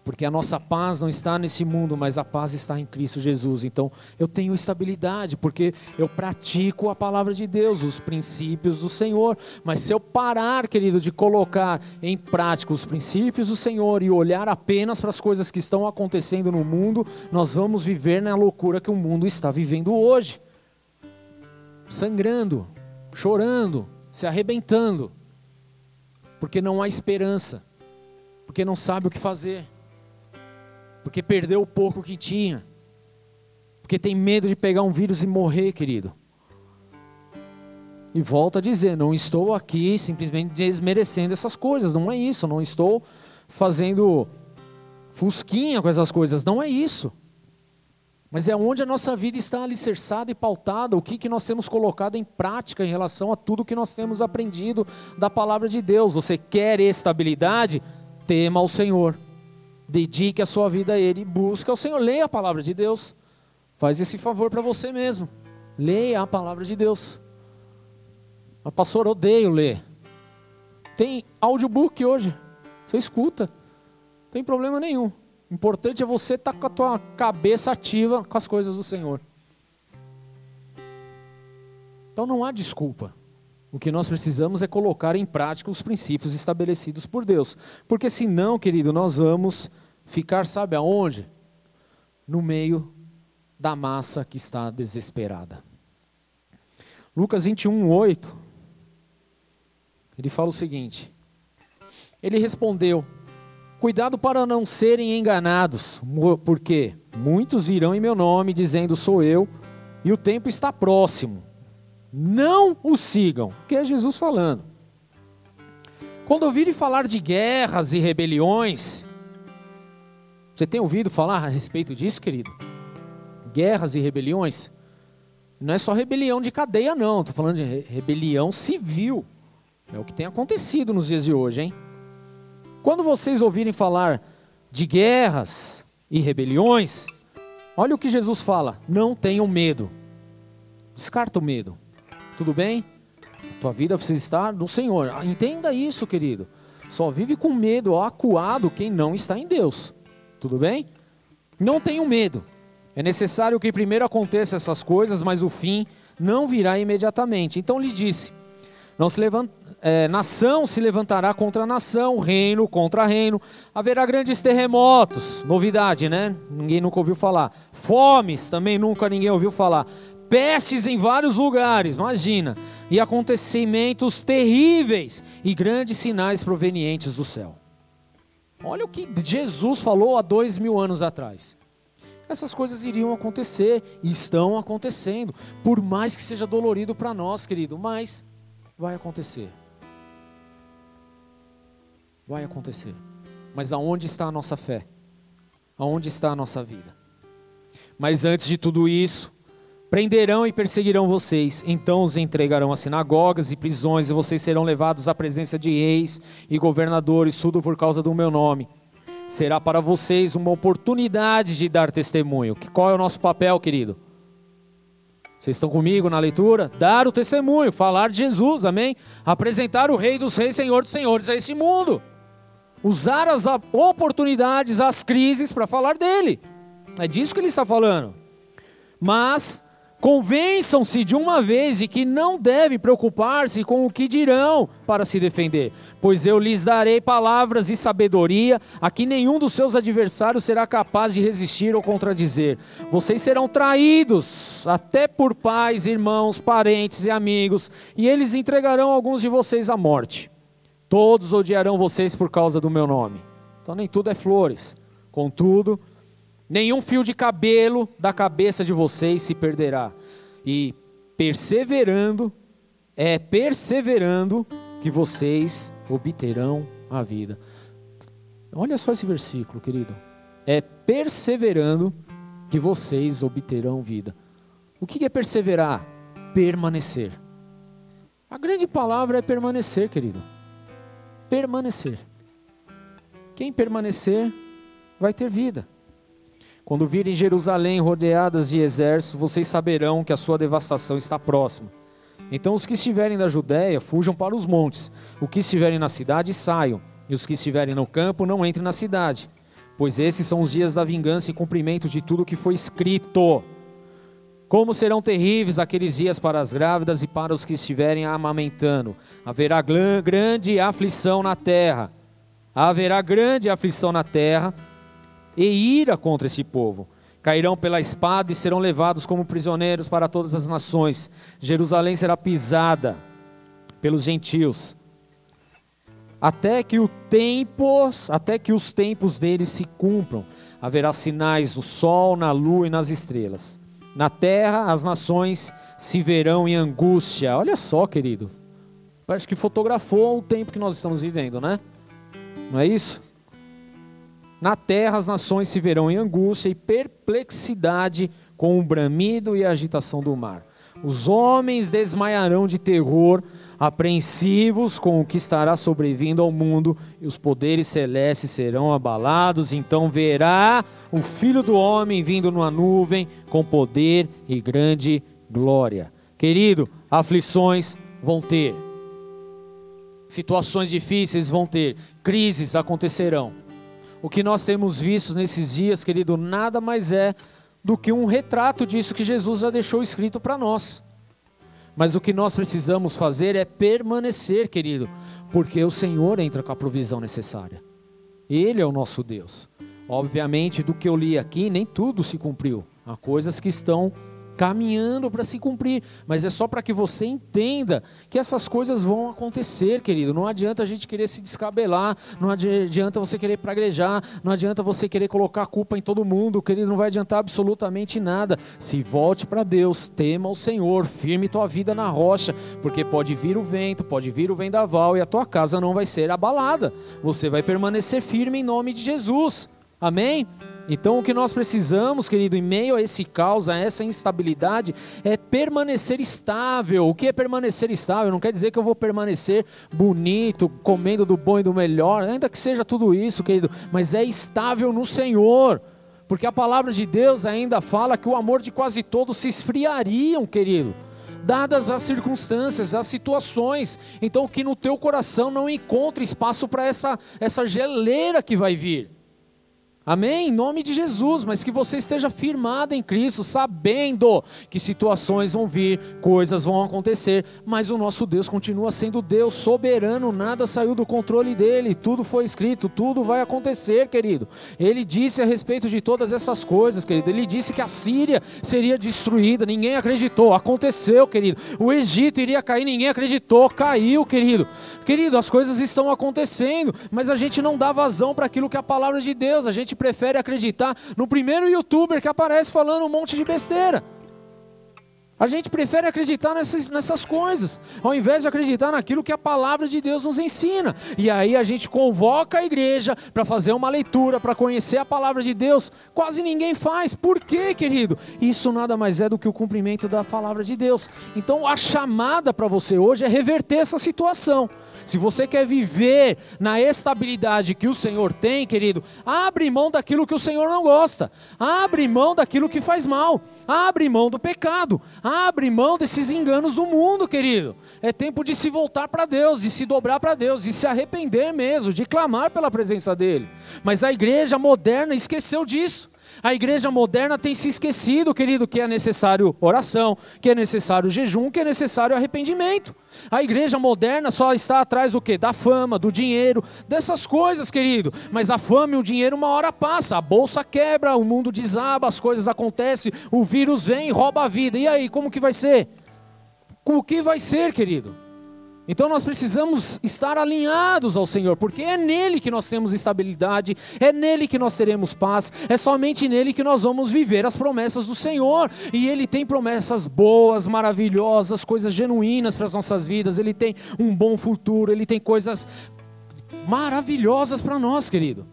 porque a nossa paz não está nesse mundo, mas a paz está em Cristo Jesus. Então, eu tenho estabilidade, porque eu pratico a palavra de Deus, os princípios do Senhor. Mas se eu parar, querido, de colocar em prática os princípios do Senhor e olhar apenas para as coisas que estão acontecendo no mundo, nós vamos viver na loucura que o mundo está vivendo hoje sangrando, chorando, se arrebentando, porque não há esperança, porque não sabe o que fazer porque perdeu o pouco que tinha, porque tem medo de pegar um vírus e morrer, querido. E volto a dizer, não estou aqui simplesmente desmerecendo essas coisas, não é isso, não estou fazendo fusquinha com essas coisas, não é isso. Mas é onde a nossa vida está alicerçada e pautada, o que, que nós temos colocado em prática em relação a tudo que nós temos aprendido da palavra de Deus. Você quer estabilidade? Tema ao Senhor. Dedique a sua vida a Ele, busca o Senhor, leia a palavra de Deus. Faz esse favor para você mesmo. Leia a palavra de Deus. Mas pastor, odeio ler. Tem audiobook hoje. Você escuta. Não tem problema nenhum. O importante é você estar tá com a tua cabeça ativa com as coisas do Senhor. Então não há desculpa. O que nós precisamos é colocar em prática os princípios estabelecidos por Deus. Porque senão, querido, nós vamos ficar, sabe aonde? No meio da massa que está desesperada. Lucas 21, 8. Ele fala o seguinte: Ele respondeu: Cuidado para não serem enganados, porque muitos virão em meu nome dizendo sou eu, e o tempo está próximo não o sigam, que é Jesus falando. Quando ouvirem falar de guerras e rebeliões, você tem ouvido falar a respeito disso, querido? Guerras e rebeliões? Não é só rebelião de cadeia, não. Estou falando de rebelião civil. É o que tem acontecido nos dias de hoje, hein? Quando vocês ouvirem falar de guerras e rebeliões, olha o que Jesus fala: não tenham medo. Descarta o medo. Tudo bem? Tua vida precisa estar no Senhor. Entenda isso, querido. Só vive com medo, acuado quem não está em Deus. Tudo bem? Não tenham medo. É necessário que primeiro aconteça essas coisas, mas o fim não virá imediatamente. Então lhe disse: não se levanta, é, nação se levantará contra nação, reino contra reino. Haverá grandes terremotos, novidade, né? Ninguém nunca ouviu falar. Fomes também nunca ninguém ouviu falar pestes em vários lugares, imagina, e acontecimentos terríveis e grandes sinais provenientes do céu. Olha o que Jesus falou há dois mil anos atrás. Essas coisas iriam acontecer e estão acontecendo, por mais que seja dolorido para nós, querido, mas vai acontecer. Vai acontecer. Mas aonde está a nossa fé? Aonde está a nossa vida? Mas antes de tudo isso, prenderão e perseguirão vocês. Então os entregarão a sinagogas e prisões, e vocês serão levados à presença de reis e governadores, tudo por causa do meu nome. Será para vocês uma oportunidade de dar testemunho. Qual é o nosso papel, querido? Vocês estão comigo na leitura? Dar o testemunho, falar de Jesus, amém? Apresentar o Rei dos Reis, Senhor dos Senhores a esse mundo. Usar as oportunidades, as crises para falar dele. É disso que ele está falando. Mas Convençam-se de uma vez de que não devem preocupar-se com o que dirão para se defender, pois eu lhes darei palavras e sabedoria a que nenhum dos seus adversários será capaz de resistir ou contradizer. Vocês serão traídos até por pais, irmãos, parentes e amigos, e eles entregarão alguns de vocês à morte. Todos odiarão vocês por causa do meu nome. Então nem tudo é flores. Contudo, Nenhum fio de cabelo da cabeça de vocês se perderá. E perseverando, é perseverando que vocês obterão a vida. Olha só esse versículo, querido. É perseverando que vocês obterão vida. O que é perseverar? Permanecer. A grande palavra é permanecer, querido. Permanecer. Quem permanecer vai ter vida. Quando virem Jerusalém rodeadas de exércitos, vocês saberão que a sua devastação está próxima. Então os que estiverem da Judéia fujam para os montes, os que estiverem na cidade saiam, e os que estiverem no campo não entrem na cidade, pois esses são os dias da vingança e cumprimento de tudo o que foi escrito. Como serão terríveis aqueles dias para as grávidas e para os que estiverem amamentando. Haverá grande aflição na terra. Haverá grande aflição na terra e ira contra esse povo. Cairão pela espada e serão levados como prisioneiros para todas as nações. Jerusalém será pisada pelos gentios. Até que o tempos, até que os tempos deles se cumpram, haverá sinais no sol, na lua e nas estrelas. Na terra as nações se verão em angústia. Olha só, querido. Parece que fotografou o tempo que nós estamos vivendo, né? Não é isso? Na terra as nações se verão em angústia e perplexidade com o bramido e a agitação do mar. Os homens desmaiarão de terror, apreensivos com o que estará sobrevindo ao mundo, e os poderes celestes serão abalados. Então verá o Filho do Homem vindo numa nuvem com poder e grande glória. Querido, aflições vão ter, situações difíceis vão ter, crises acontecerão o que nós temos visto nesses dias, querido, nada mais é do que um retrato disso que Jesus já deixou escrito para nós. Mas o que nós precisamos fazer é permanecer, querido, porque o Senhor entra com a provisão necessária. Ele é o nosso Deus. Obviamente, do que eu li aqui, nem tudo se cumpriu. Há coisas que estão caminhando para se cumprir, mas é só para que você entenda que essas coisas vão acontecer, querido. Não adianta a gente querer se descabelar, não adianta você querer praguejar, não adianta você querer colocar culpa em todo mundo, querido, não vai adiantar absolutamente nada. Se volte para Deus, tema o Senhor, firme tua vida na rocha, porque pode vir o vento, pode vir o vendaval e a tua casa não vai ser abalada. Você vai permanecer firme em nome de Jesus. Amém? Então, o que nós precisamos, querido, em meio a esse caos, a essa instabilidade, é permanecer estável. O que é permanecer estável? Não quer dizer que eu vou permanecer bonito, comendo do bom e do melhor, ainda que seja tudo isso, querido, mas é estável no Senhor. Porque a palavra de Deus ainda fala que o amor de quase todos se esfriariam, querido dadas as circunstâncias, as situações. Então, que no teu coração não encontre espaço para essa, essa geleira que vai vir. Amém? Em nome de Jesus, mas que você esteja firmado em Cristo, sabendo que situações vão vir, coisas vão acontecer, mas o nosso Deus continua sendo Deus soberano, nada saiu do controle dele, tudo foi escrito, tudo vai acontecer, querido. Ele disse a respeito de todas essas coisas, querido. Ele disse que a Síria seria destruída, ninguém acreditou, aconteceu, querido. O Egito iria cair, ninguém acreditou, caiu, querido. Querido, as coisas estão acontecendo, mas a gente não dá vazão para aquilo que é a palavra de Deus, a gente gente prefere acreditar no primeiro youtuber que aparece falando um monte de besteira. A gente prefere acreditar nessas, nessas coisas, ao invés de acreditar naquilo que a palavra de Deus nos ensina. E aí a gente convoca a igreja para fazer uma leitura, para conhecer a palavra de Deus. Quase ninguém faz. Por quê, querido? Isso nada mais é do que o cumprimento da palavra de Deus. Então a chamada para você hoje é reverter essa situação. Se você quer viver na estabilidade que o Senhor tem, querido, abre mão daquilo que o Senhor não gosta. Abre mão daquilo que faz mal. Abre mão do pecado. Abre mão desses enganos do mundo, querido. É tempo de se voltar para Deus, de se dobrar para Deus, de se arrepender mesmo, de clamar pela presença dEle. Mas a igreja moderna esqueceu disso. A igreja moderna tem se esquecido, querido, que é necessário oração, que é necessário jejum, que é necessário arrependimento. A igreja moderna só está atrás do quê? Da fama, do dinheiro, dessas coisas, querido. Mas a fama e o dinheiro uma hora passa, a bolsa quebra, o mundo desaba, as coisas acontecem, o vírus vem e rouba a vida. E aí, como que vai ser? O que vai ser, querido? Então nós precisamos estar alinhados ao Senhor, porque é nele que nós temos estabilidade, é nele que nós teremos paz, é somente nele que nós vamos viver as promessas do Senhor. E ele tem promessas boas, maravilhosas, coisas genuínas para as nossas vidas, ele tem um bom futuro, ele tem coisas maravilhosas para nós, querido.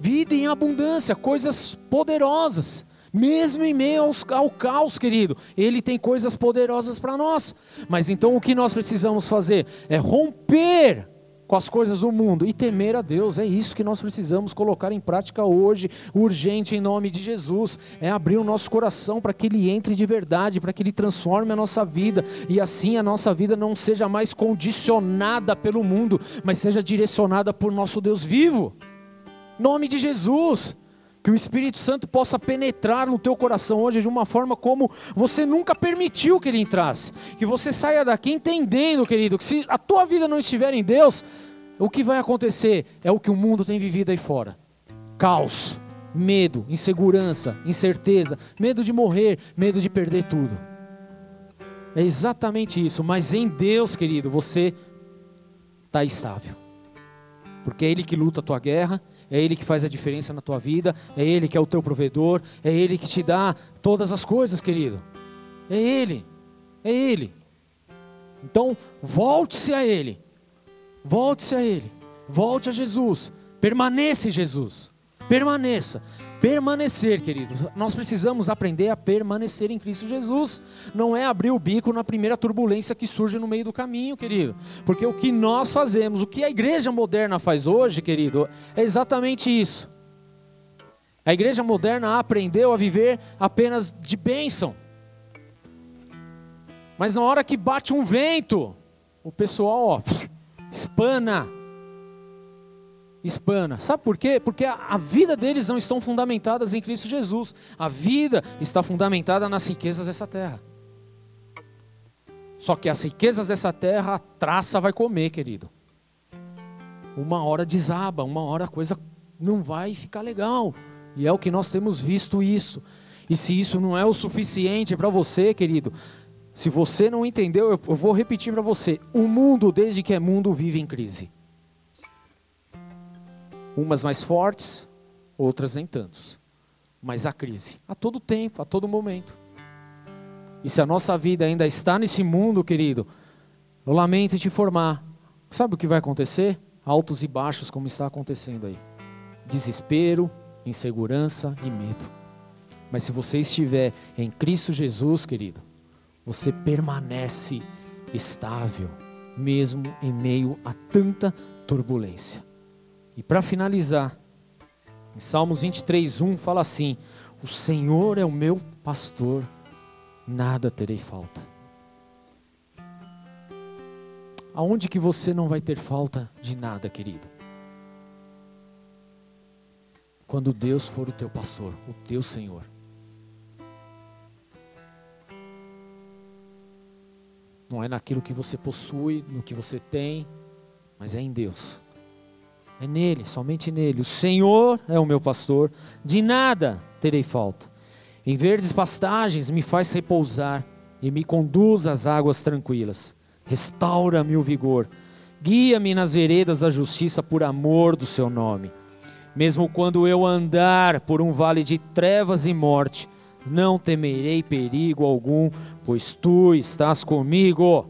Vida em abundância, coisas poderosas. Mesmo em meio ao caos, querido, Ele tem coisas poderosas para nós. Mas então o que nós precisamos fazer é romper com as coisas do mundo e temer a Deus. É isso que nós precisamos colocar em prática hoje, urgente em nome de Jesus. É abrir o nosso coração para que Ele entre de verdade, para que Ele transforme a nossa vida e assim a nossa vida não seja mais condicionada pelo mundo, mas seja direcionada por nosso Deus vivo. Nome de Jesus. Que o Espírito Santo possa penetrar no teu coração hoje de uma forma como você nunca permitiu que ele entrasse. Que você saia daqui entendendo, querido, que se a tua vida não estiver em Deus, o que vai acontecer é o que o mundo tem vivido aí fora: caos, medo, insegurança, incerteza, medo de morrer, medo de perder tudo. É exatamente isso, mas em Deus, querido, você está estável, porque é Ele que luta a tua guerra é Ele que faz a diferença na tua vida, é Ele que é o teu provedor, é Ele que te dá todas as coisas, querido. É Ele, é Ele. Então, volte-se a Ele, volte-se a Ele, volte a Jesus, permaneça em Jesus, permaneça permanecer, queridos. Nós precisamos aprender a permanecer em Cristo Jesus. Não é abrir o bico na primeira turbulência que surge no meio do caminho, querido. Porque o que nós fazemos, o que a igreja moderna faz hoje, querido, é exatamente isso. A igreja moderna aprendeu a viver apenas de bênção. Mas na hora que bate um vento, o pessoal ó, espana, espana. Sabe por quê? Porque a, a, vida deles não estão fundamentadas em Cristo Jesus. A vida está fundamentada nas riquezas dessa terra. Só que as riquezas dessa terra a traça vai comer, querido. Uma hora desaba, uma hora a coisa não vai ficar legal. E é o que nós temos visto isso. E se isso não é o suficiente para você, querido, se você não entendeu, eu vou repetir para você: o mundo, desde que é mundo, vive em crise umas mais fortes, outras nem tantos. Mas a crise, a todo tempo, a todo momento. E se a nossa vida ainda está nesse mundo, querido, eu lamento te informar. Sabe o que vai acontecer? Altos e baixos, como está acontecendo aí. Desespero, insegurança e medo. Mas se você estiver em Cristo Jesus, querido, você permanece estável, mesmo em meio a tanta turbulência. E para finalizar, em Salmos 23, 1 fala assim: O Senhor é o meu pastor, nada terei falta. Aonde que você não vai ter falta de nada, querido? Quando Deus for o teu pastor, o teu Senhor. Não é naquilo que você possui, no que você tem, mas é em Deus. É nele, somente nele. O Senhor é o meu pastor, de nada terei falta. Em verdes pastagens me faz repousar e me conduz às águas tranquilas. Restaura-me o vigor. Guia-me nas veredas da justiça por amor do seu nome. Mesmo quando eu andar por um vale de trevas e morte, Não temerei perigo algum, pois tu estás comigo.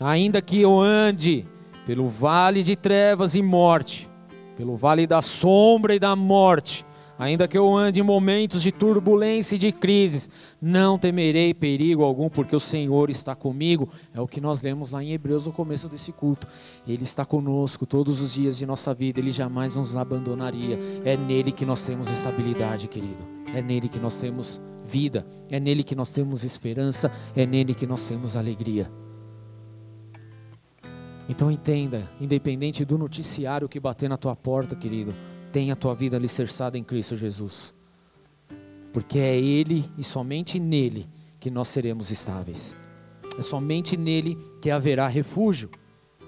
Ainda que eu ande pelo vale de trevas e morte, pelo vale da sombra e da morte, Ainda que eu ande em momentos de turbulência e de crises, não temerei perigo algum, porque o Senhor está comigo. É o que nós lemos lá em Hebreus no começo desse culto. Ele está conosco todos os dias de nossa vida, ele jamais nos abandonaria. É nele que nós temos estabilidade, querido. É nele que nós temos vida, é nele que nós temos esperança, é nele que nós temos alegria. Então entenda, independente do noticiário que bater na tua porta, querido, Tenha a tua vida alicerçada em Cristo Jesus. Porque é Ele e somente nele que nós seremos estáveis. É somente nele que haverá refúgio.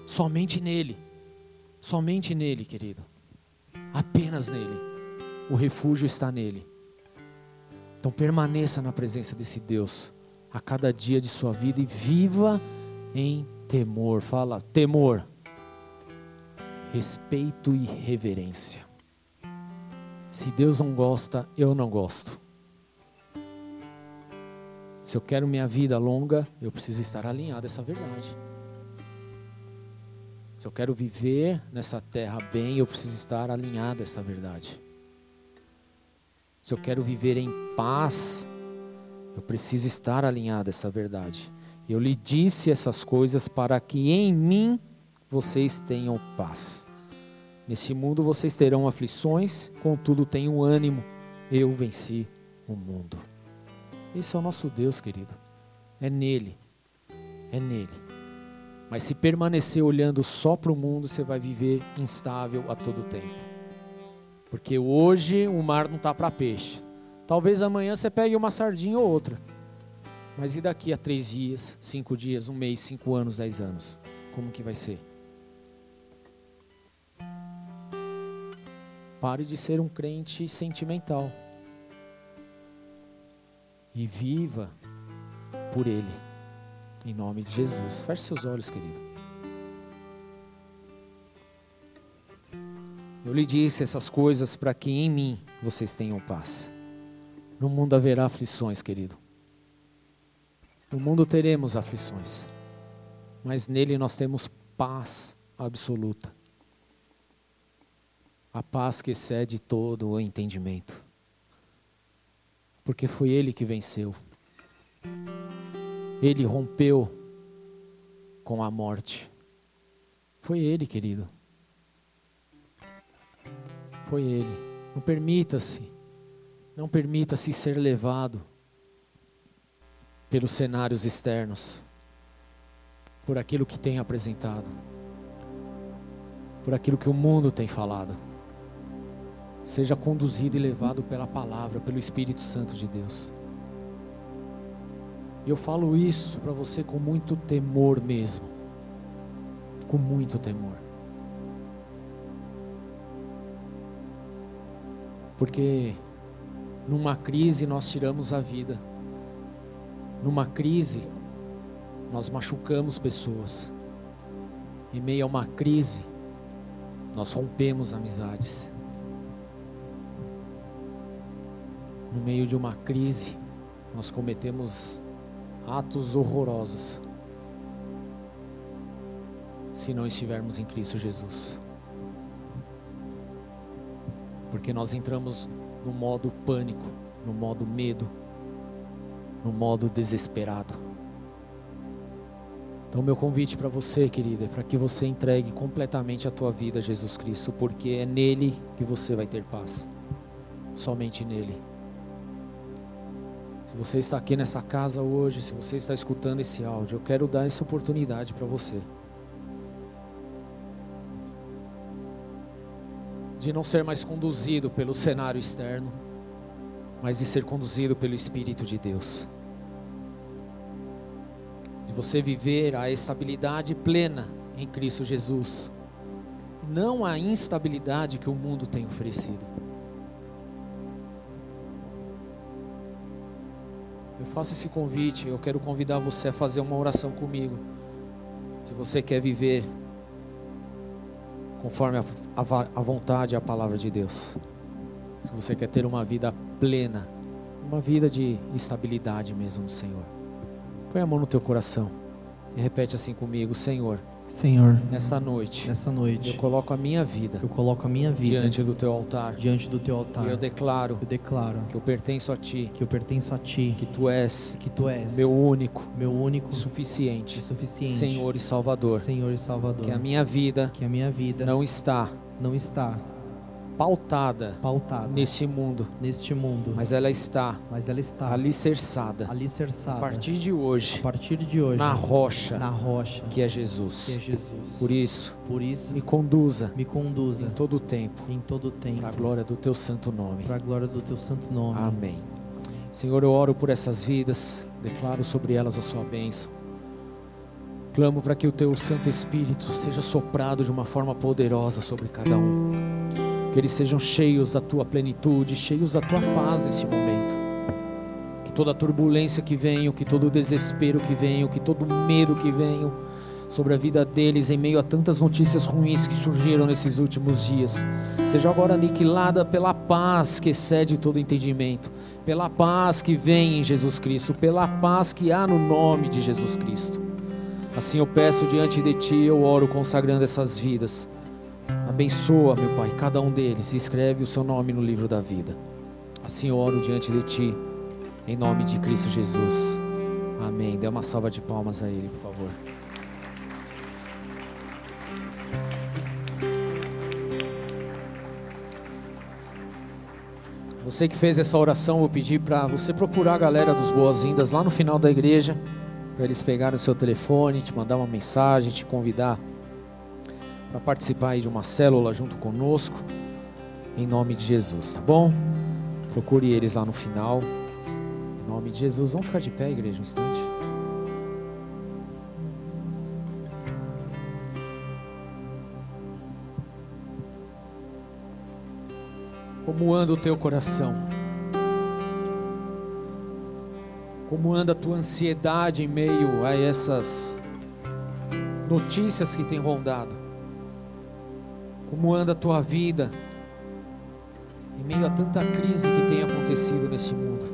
Somente nele. Somente nele, querido. Apenas nele. O refúgio está nele. Então permaneça na presença desse Deus a cada dia de sua vida e viva em temor. Fala, temor, respeito e reverência. Se Deus não gosta, eu não gosto. Se eu quero minha vida longa, eu preciso estar alinhado a essa verdade. Se eu quero viver nessa terra bem, eu preciso estar alinhado a essa verdade. Se eu quero viver em paz, eu preciso estar alinhado a essa verdade. Eu lhe disse essas coisas para que em mim vocês tenham paz. Nesse mundo vocês terão aflições, contudo tenham ânimo. Eu venci o mundo. Esse é o nosso Deus, querido. É nele. É nele. Mas se permanecer olhando só para o mundo, você vai viver instável a todo tempo. Porque hoje o mar não está para peixe. Talvez amanhã você pegue uma sardinha ou outra. Mas e daqui a três dias, cinco dias, um mês, cinco anos, dez anos? Como que vai ser? Pare de ser um crente sentimental. E viva por Ele. Em nome de Jesus. Feche seus olhos, querido. Eu lhe disse essas coisas para que em mim vocês tenham paz. No mundo haverá aflições, querido. No mundo teremos aflições. Mas nele nós temos paz absoluta a paz que excede todo o entendimento. Porque foi Ele que venceu. Ele rompeu com a morte. Foi Ele, querido. Foi Ele. Não permita-se, não permita-se ser levado pelos cenários externos, por aquilo que tem apresentado, por aquilo que o mundo tem falado seja conduzido e levado pela palavra, pelo Espírito Santo de Deus. E eu falo isso para você com muito temor mesmo. Com muito temor. Porque numa crise nós tiramos a vida. Numa crise nós machucamos pessoas. Em meio a uma crise nós rompemos amizades. no meio de uma crise, nós cometemos atos horrorosos se não estivermos em Cristo Jesus. Porque nós entramos no modo pânico, no modo medo, no modo desesperado. Então, meu convite para você, querida, é para que você entregue completamente a tua vida a Jesus Cristo, porque é nele que você vai ter paz. Somente nele. Se você está aqui nessa casa hoje, se você está escutando esse áudio, eu quero dar essa oportunidade para você. De não ser mais conduzido pelo cenário externo, mas de ser conduzido pelo Espírito de Deus. De você viver a estabilidade plena em Cristo Jesus, não a instabilidade que o mundo tem oferecido. Eu faço esse convite, eu quero convidar você a fazer uma oração comigo. Se você quer viver conforme a, a, a vontade e a palavra de Deus. Se você quer ter uma vida plena, uma vida de estabilidade mesmo no Senhor. Põe a mão no teu coração e repete assim comigo: Senhor, Senhor, nessa noite, nessa noite, eu coloco a minha vida eu coloco a minha vida diante do teu altar diante do teu altar. e eu declaro Eu declaro que eu pertenço a ti, que eu pertenço a ti, que tu és que tu és meu único, meu único e suficiente suficiente Senhor e Salvador. Senhor e Salvador. Que a minha vida que a minha vida não está não está pautada pautada nesse mundo, neste mundo, mas ela está mas ela está alicerçada alicerçada a partir de a hoje partir de hoje na rocha na rocha que é que é Jesus. Jesus. Por isso, Por isso, me conduza me conduza em todo o tempo em todo o tempo para a glória do teu santo nome. para a glória do teu santo nome. Amém. Senhor, eu oro por essas vidas, declaro sobre elas a sua bênção. Clamo para que o teu Santo Espírito seja soprado de uma forma poderosa sobre cada um. Que eles sejam cheios da tua plenitude, cheios da tua paz nesse momento. Que toda a turbulência que venha, que todo o desespero que venha, que todo medo que venha sobre a vida deles em meio a tantas notícias ruins que surgiram nesses últimos dias, seja agora aniquilada pela paz que excede todo entendimento, pela paz que vem em Jesus Cristo, pela paz que há no nome de Jesus Cristo. Assim eu peço diante de Ti, eu oro consagrando essas vidas. Abençoa, meu Pai, cada um deles e escreve o seu nome no livro da vida. Assim eu oro diante de Ti, em nome de Cristo Jesus. Amém. Dê uma salva de palmas a Ele, por favor. Você que fez essa oração, vou pedir para você procurar a galera dos boas-vindas lá no final da igreja, para eles pegarem o seu telefone, te mandar uma mensagem, te convidar para participar de uma célula junto conosco, em nome de Jesus, tá bom? Procure eles lá no final, em nome de Jesus. Vamos ficar de pé, igreja, um instante. Como anda o teu coração? Como anda a tua ansiedade em meio a essas notícias que têm rondado? Como anda a tua vida em meio a tanta crise que tem acontecido nesse mundo?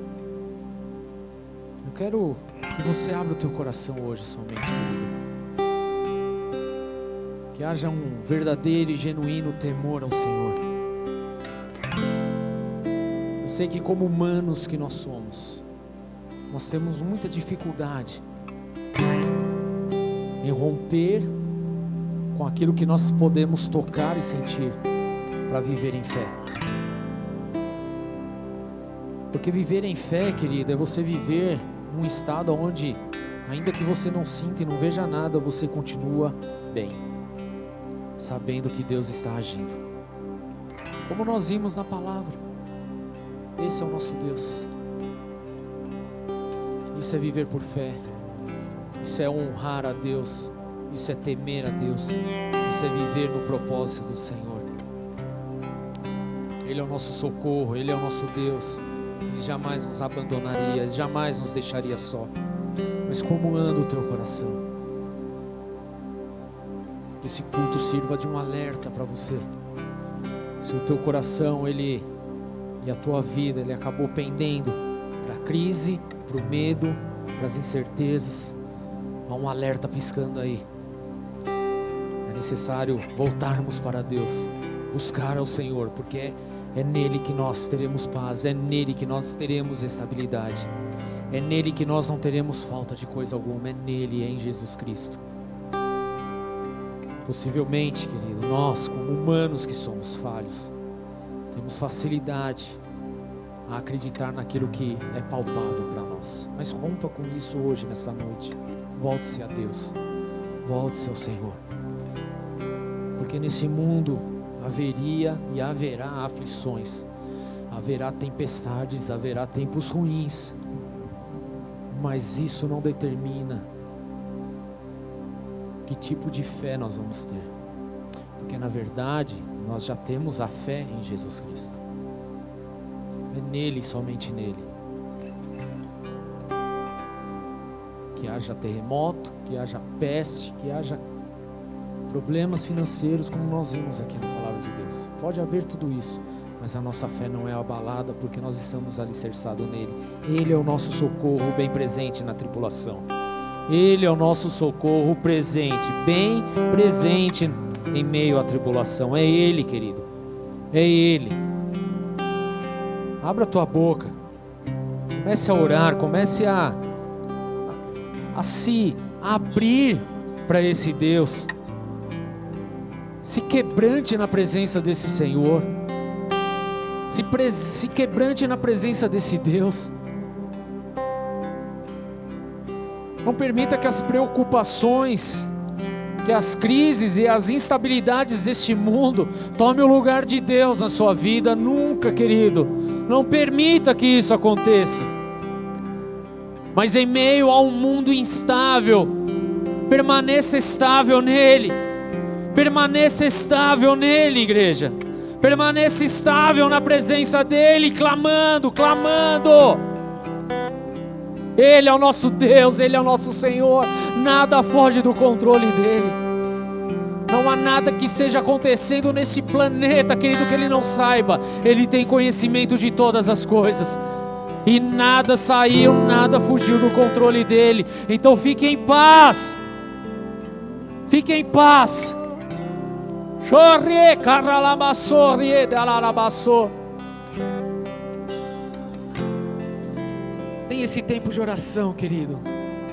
Eu quero que você abra o teu coração hoje somente, querido. Que haja um verdadeiro e genuíno temor ao Senhor. Eu sei que como humanos que nós somos, nós temos muita dificuldade em romper com aquilo que nós podemos tocar e sentir para viver em fé. Porque viver em fé, querido, é você viver num estado onde, ainda que você não sinta e não veja nada, você continua bem, sabendo que Deus está agindo. Como nós vimos na palavra. Esse é o nosso Deus. Isso é viver por fé. Isso é honrar a Deus. Isso é temer a Deus. Isso é viver no propósito do Senhor. Ele é o nosso socorro, Ele é o nosso Deus. Ele jamais nos abandonaria, Ele jamais nos deixaria só. Mas como anda o teu coração? Que esse culto sirva de um alerta para você. Se o teu coração, ele e a tua vida, ele acabou pendendo para a crise, para o medo, para as incertezas, há um alerta piscando aí. Necessário voltarmos para Deus, buscar ao Senhor, porque é, é nele que nós teremos paz, é nele que nós teremos estabilidade, é nele que nós não teremos falta de coisa alguma, é nele, é em Jesus Cristo. Possivelmente, querido, nós, como humanos que somos falhos, temos facilidade a acreditar naquilo que é palpável para nós. Mas rompa com isso hoje, nessa noite. Volte-se a Deus. Volte-se ao Senhor. Porque nesse mundo haveria e haverá aflições, haverá tempestades, haverá tempos ruins. Mas isso não determina que tipo de fé nós vamos ter. Porque na verdade, nós já temos a fé em Jesus Cristo. É nele, somente nele. Que haja terremoto, que haja peste, que haja problemas financeiros, como nós vimos aqui na palavra de Deus. Pode haver tudo isso, mas a nossa fé não é abalada porque nós estamos alicerçados nele. Ele é o nosso socorro bem presente na tripulação. Ele é o nosso socorro presente, bem presente em meio à tribulação. É Ele, querido. É Ele. Abra tua boca. Comece a orar, comece a, a, a se abrir para esse Deus. Se quebrante na presença desse Senhor. Se, se quebrante na presença desse Deus. Não permita que as preocupações, que as crises e as instabilidades deste mundo tome o lugar de Deus na sua vida. Nunca, querido. Não permita que isso aconteça. Mas em meio a um mundo instável, permaneça estável nele. Permaneça estável nele, igreja. Permaneça estável na presença dele, clamando, clamando. Ele é o nosso Deus, Ele é o nosso Senhor. Nada foge do controle dele. Não há nada que esteja acontecendo nesse planeta, querido, que Ele não saiba. Ele tem conhecimento de todas as coisas. E nada saiu, nada fugiu do controle dele. Então fique em paz. Fique em paz. Chorre, caralamassori, dalarabassor. Tenha esse tempo de oração, querido.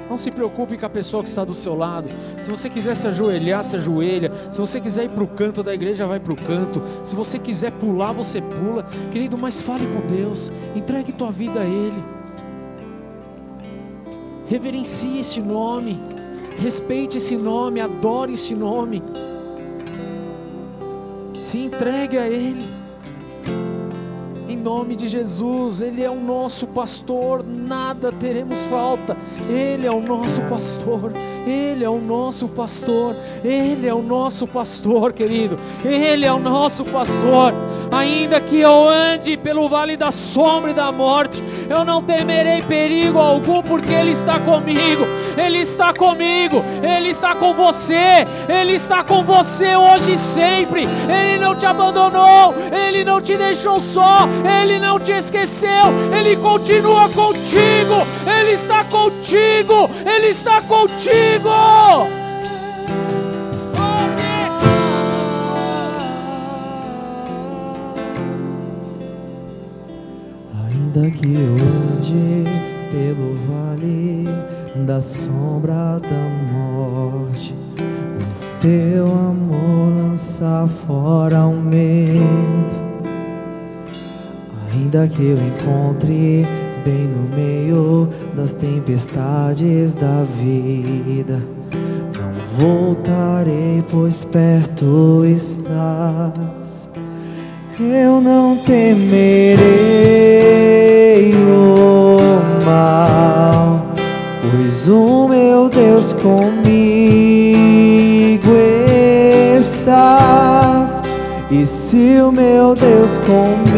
Não se preocupe com a pessoa que está do seu lado. Se você quiser se ajoelhar, se ajoelha. Se você quiser ir para o canto da igreja, vai para o canto. Se você quiser pular, você pula. Querido, mas fale com Deus. Entregue tua vida a Ele. Reverencie esse nome. Respeite esse nome. Adore esse nome. Se entregue a Ele. Nome de Jesus, Ele é o nosso pastor, nada teremos falta, Ele é o nosso pastor, Ele é o nosso pastor, Ele é o nosso pastor, querido, Ele é o nosso pastor, ainda que eu ande pelo vale da sombra e da morte, eu não temerei perigo algum, porque Ele está comigo, Ele está comigo, Ele está com você, Ele está com você hoje e sempre, Ele não te abandonou, Ele não te deixou só, Ele não te esqueceu, Ele continua contigo, Ele está contigo, Ele está contigo. Ainda que eu ande pelo vale da sombra da morte, o teu amor lança fora o medo. Ainda que eu encontre bem no meio das tempestades da vida, não voltarei, pois perto estás. Eu não temerei o mal, o meu Deus comigo estás. E se o meu Deus comigo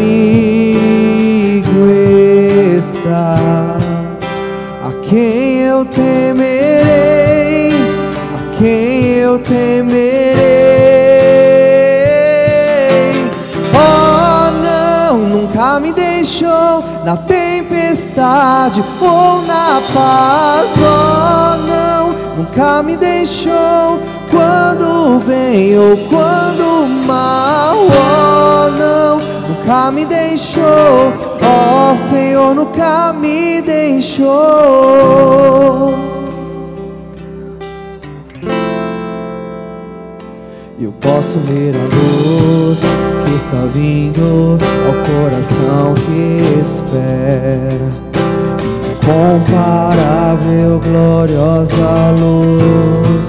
está, a quem eu temerei? A quem eu temerei? Oh, não, nunca me deixou na tempestade ou na paz. Oh, não, nunca me deixou quando o bem ou quando mal. Oh, não, nunca me deixou. Oh, Senhor, nunca me deixou. Eu posso ver a luz que está vindo ao coração que espera. Incomparável, gloriosa luz.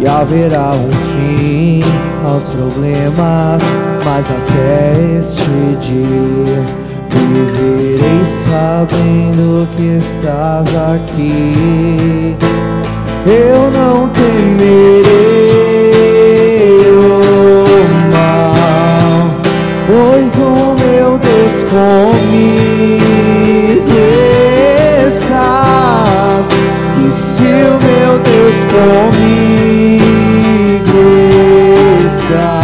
E haverá um fim aos problemas, mas até este dia viverei sabendo que estás aqui. Eu não temerei o mal, pois o meu Deus comigo estás. E se o meu Deus comigo está,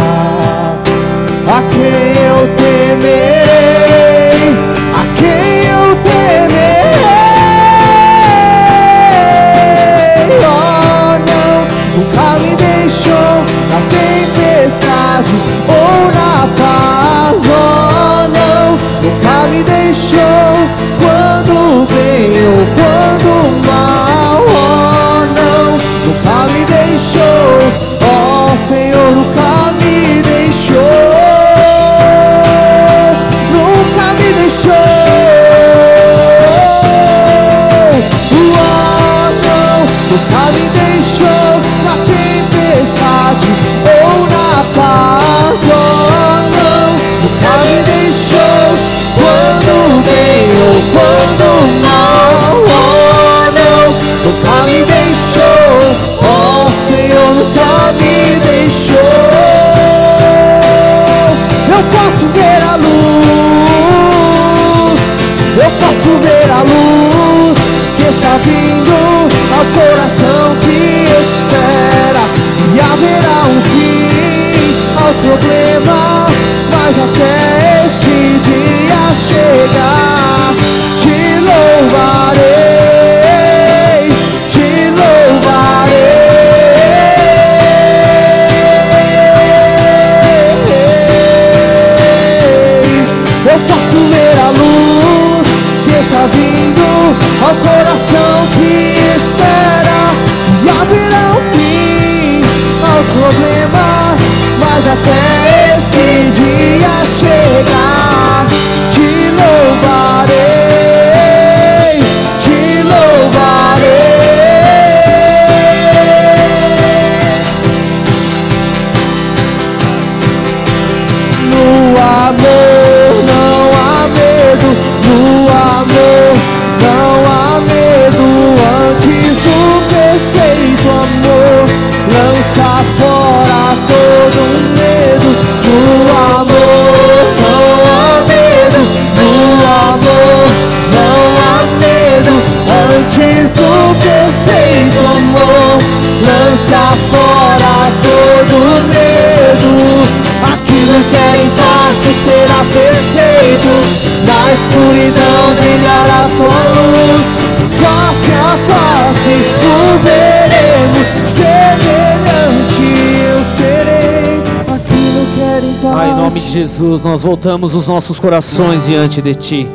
Jesus, nós voltamos os nossos corações diante de Ti.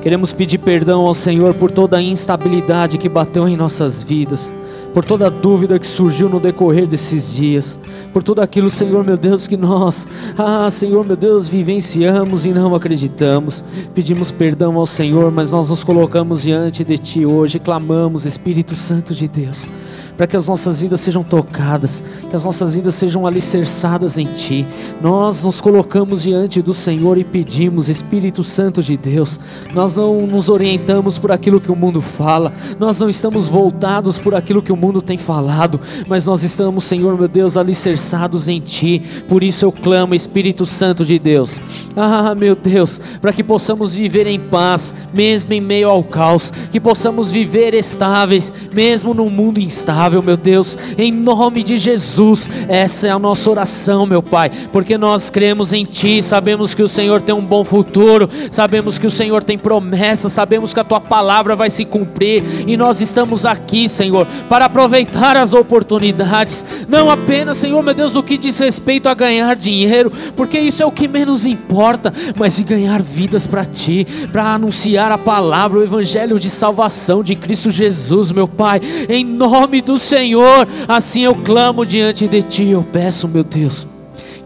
Queremos pedir perdão ao Senhor por toda a instabilidade que bateu em nossas vidas, por toda a dúvida que surgiu no decorrer desses dias, por tudo aquilo, Senhor meu Deus, que nós, ah, Senhor meu Deus, vivenciamos e não acreditamos. Pedimos perdão ao Senhor, mas nós nos colocamos diante de Ti hoje, clamamos, Espírito Santo de Deus para que as nossas vidas sejam tocadas, que as nossas vidas sejam alicerçadas em Ti. Nós nos colocamos diante do Senhor e pedimos, Espírito Santo de Deus, nós não nos orientamos por aquilo que o mundo fala, nós não estamos voltados por aquilo que o mundo tem falado, mas nós estamos, Senhor meu Deus, alicerçados em Ti. Por isso eu clamo, Espírito Santo de Deus, ah, meu Deus, para que possamos viver em paz, mesmo em meio ao caos, que possamos viver estáveis, mesmo num mundo instável meu Deus, em nome de Jesus. Essa é a nossa oração, meu Pai, porque nós cremos em Ti, sabemos que o Senhor tem um bom futuro, sabemos que o Senhor tem promessas, sabemos que a Tua palavra vai se cumprir. E nós estamos aqui, Senhor, para aproveitar as oportunidades, não apenas, Senhor, meu Deus, no que diz respeito a ganhar dinheiro, porque isso é o que menos importa, mas de ganhar vidas para Ti, para anunciar a palavra, o Evangelho de salvação de Cristo Jesus, meu Pai, em nome do Senhor, assim eu clamo diante de Ti, eu peço, meu Deus,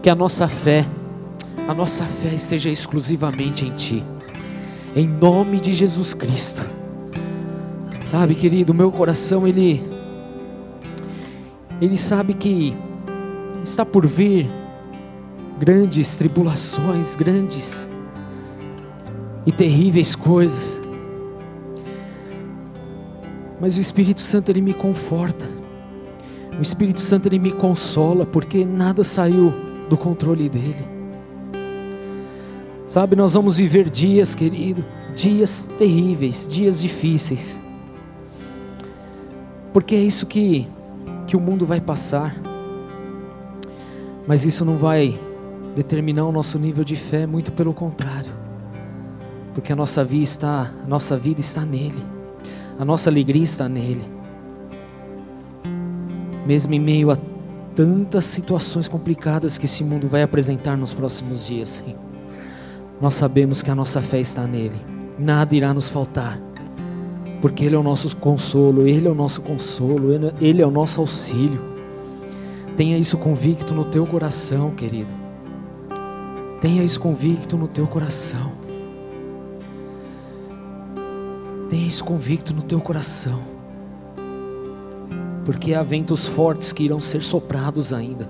que a nossa fé, a nossa fé esteja exclusivamente em Ti, em nome de Jesus Cristo. Sabe, querido, meu coração ele ele sabe que está por vir grandes tribulações, grandes e terríveis coisas. Mas o Espírito Santo ele me conforta. O Espírito Santo ele me consola porque nada saiu do controle dele. Sabe, nós vamos viver dias, querido, dias terríveis, dias difíceis. Porque é isso que que o mundo vai passar. Mas isso não vai determinar o nosso nível de fé, muito pelo contrário. Porque a nossa vida está, a nossa vida está nele. A nossa alegria está nele. Mesmo em meio a tantas situações complicadas que esse mundo vai apresentar nos próximos dias, Senhor. Nós sabemos que a nossa fé está nele, nada irá nos faltar, porque Ele é o nosso consolo, Ele é o nosso consolo, Ele é o nosso auxílio. Tenha isso convicto no teu coração, querido. Tenha isso convicto no teu coração. Tenha isso convicto no teu coração. Porque há ventos fortes que irão ser soprados ainda.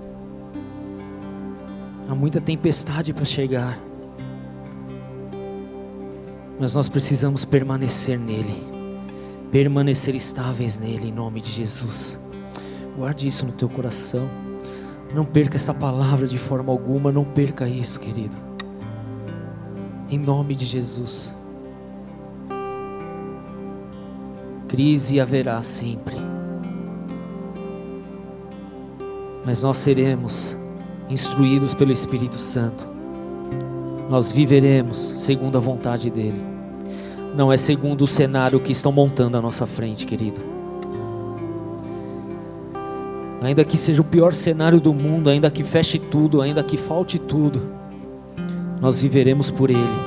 Há muita tempestade para chegar. Mas nós precisamos permanecer nele. Permanecer estáveis nele em nome de Jesus. Guarde isso no teu coração. Não perca essa palavra de forma alguma, não perca isso, querido. Em nome de Jesus. Crise haverá sempre. Mas nós seremos instruídos pelo Espírito Santo. Nós viveremos segundo a vontade dEle. Não é segundo o cenário que estão montando à nossa frente, querido. Ainda que seja o pior cenário do mundo, ainda que feche tudo, ainda que falte tudo, nós viveremos por Ele,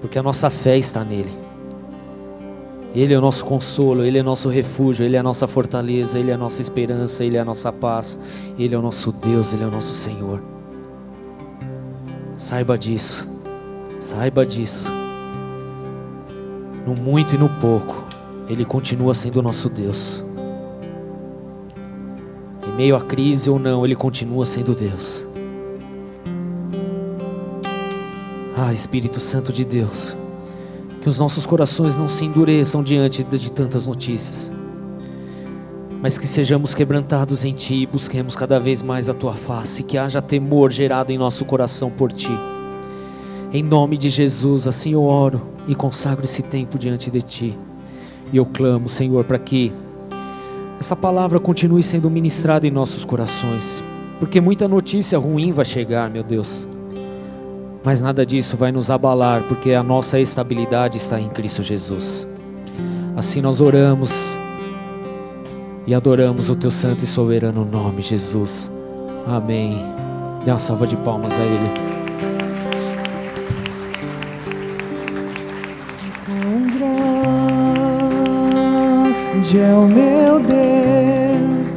porque a nossa fé está nele. Ele é o nosso consolo, Ele é nosso refúgio, Ele é a nossa fortaleza, Ele é a nossa esperança, Ele é a nossa paz, Ele é o nosso Deus, Ele é o nosso Senhor. Saiba disso, saiba disso. No muito e no pouco, Ele continua sendo o nosso Deus. Em meio à crise ou não, Ele continua sendo Deus. Ah, Espírito Santo de Deus. Que os nossos corações não se endureçam diante de tantas notícias, mas que sejamos quebrantados em Ti e busquemos cada vez mais a Tua face, que haja temor gerado em nosso coração por Ti. Em nome de Jesus, assim eu oro e consagro esse tempo diante de Ti. E eu clamo, Senhor, para que essa palavra continue sendo ministrada em nossos corações, porque muita notícia ruim vai chegar, meu Deus. Mas nada disso vai nos abalar, porque a nossa estabilidade está em Cristo Jesus. Assim nós oramos e adoramos o teu santo e soberano nome, Jesus. Amém. Dê uma salva de palmas a Ele. grande é o meu Deus,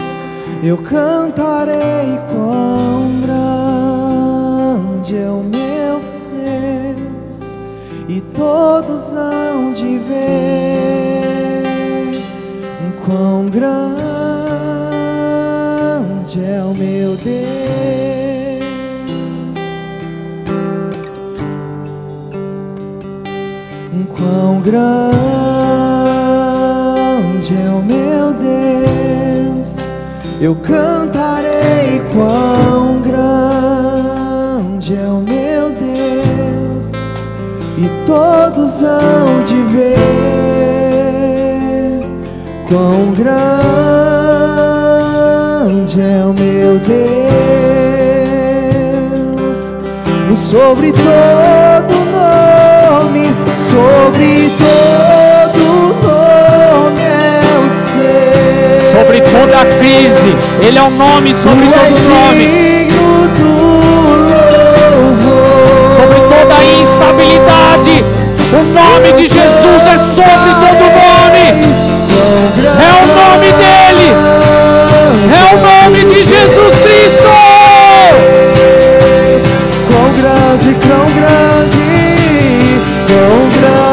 eu cantarei quão grande é o meu todos hão de ver quão grande é o meu Deus. Quão grande é o meu Deus, eu cantarei quão todos hão de ver quão grande é o meu Deus, sobre todo nome, sobre todo nome é o seu. Sobre toda crise, Ele é o nome sobre todo nome. Toda instabilidade. O nome de Jesus é sobre todo nome. É o nome dele. É o nome de Jesus Cristo. Quão grande, quão grande, quão grande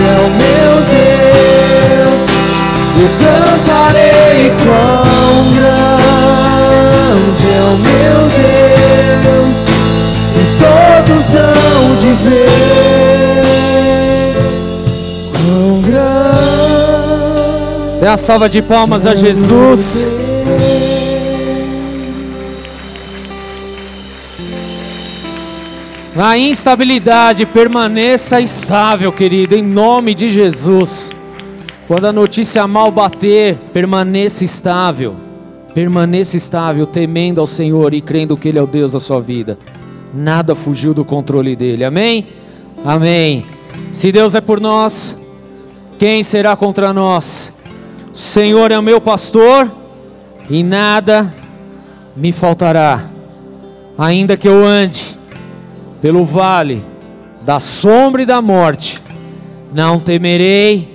é o meu Deus. Eu cantarei quão grande é o meu Deus hão de ver quão grande. Dê a salva de palmas a Jesus. Na instabilidade, permaneça estável, querido, em nome de Jesus. Quando a notícia mal bater, permaneça estável. Permaneça estável, temendo ao Senhor e crendo que Ele é o Deus da sua vida nada fugiu do controle dele. Amém? Amém. Se Deus é por nós, quem será contra nós? O Senhor é o meu pastor e nada me faltará. Ainda que eu ande pelo vale da sombra e da morte, não temerei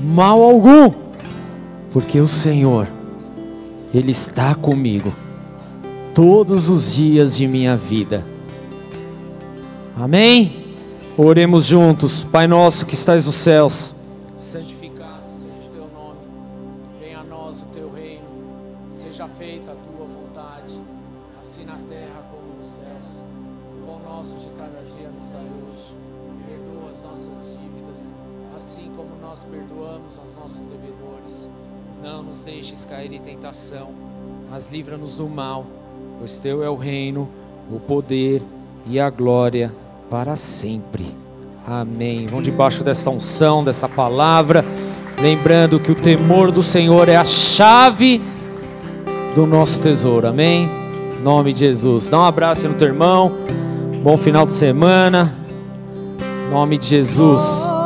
mal algum, porque o Senhor, Ele está comigo todos os dias de minha vida. Amém? Oremos juntos, Pai nosso que estás nos céus, santificado seja o teu nome, venha a nós o teu reino, seja feita a tua vontade, assim na terra como nos céus. O pão nosso de cada dia nos dai hoje, perdoa as nossas dívidas, assim como nós perdoamos aos nossos devedores. Não nos deixes cair em tentação, mas livra-nos do mal, pois teu é o reino, o poder e a glória para sempre. Amém. Vão debaixo dessa unção, dessa palavra, lembrando que o temor do Senhor é a chave do nosso tesouro. Amém. Em nome de Jesus. Dá um abraço no teu irmão. Bom final de semana. Em nome de Jesus.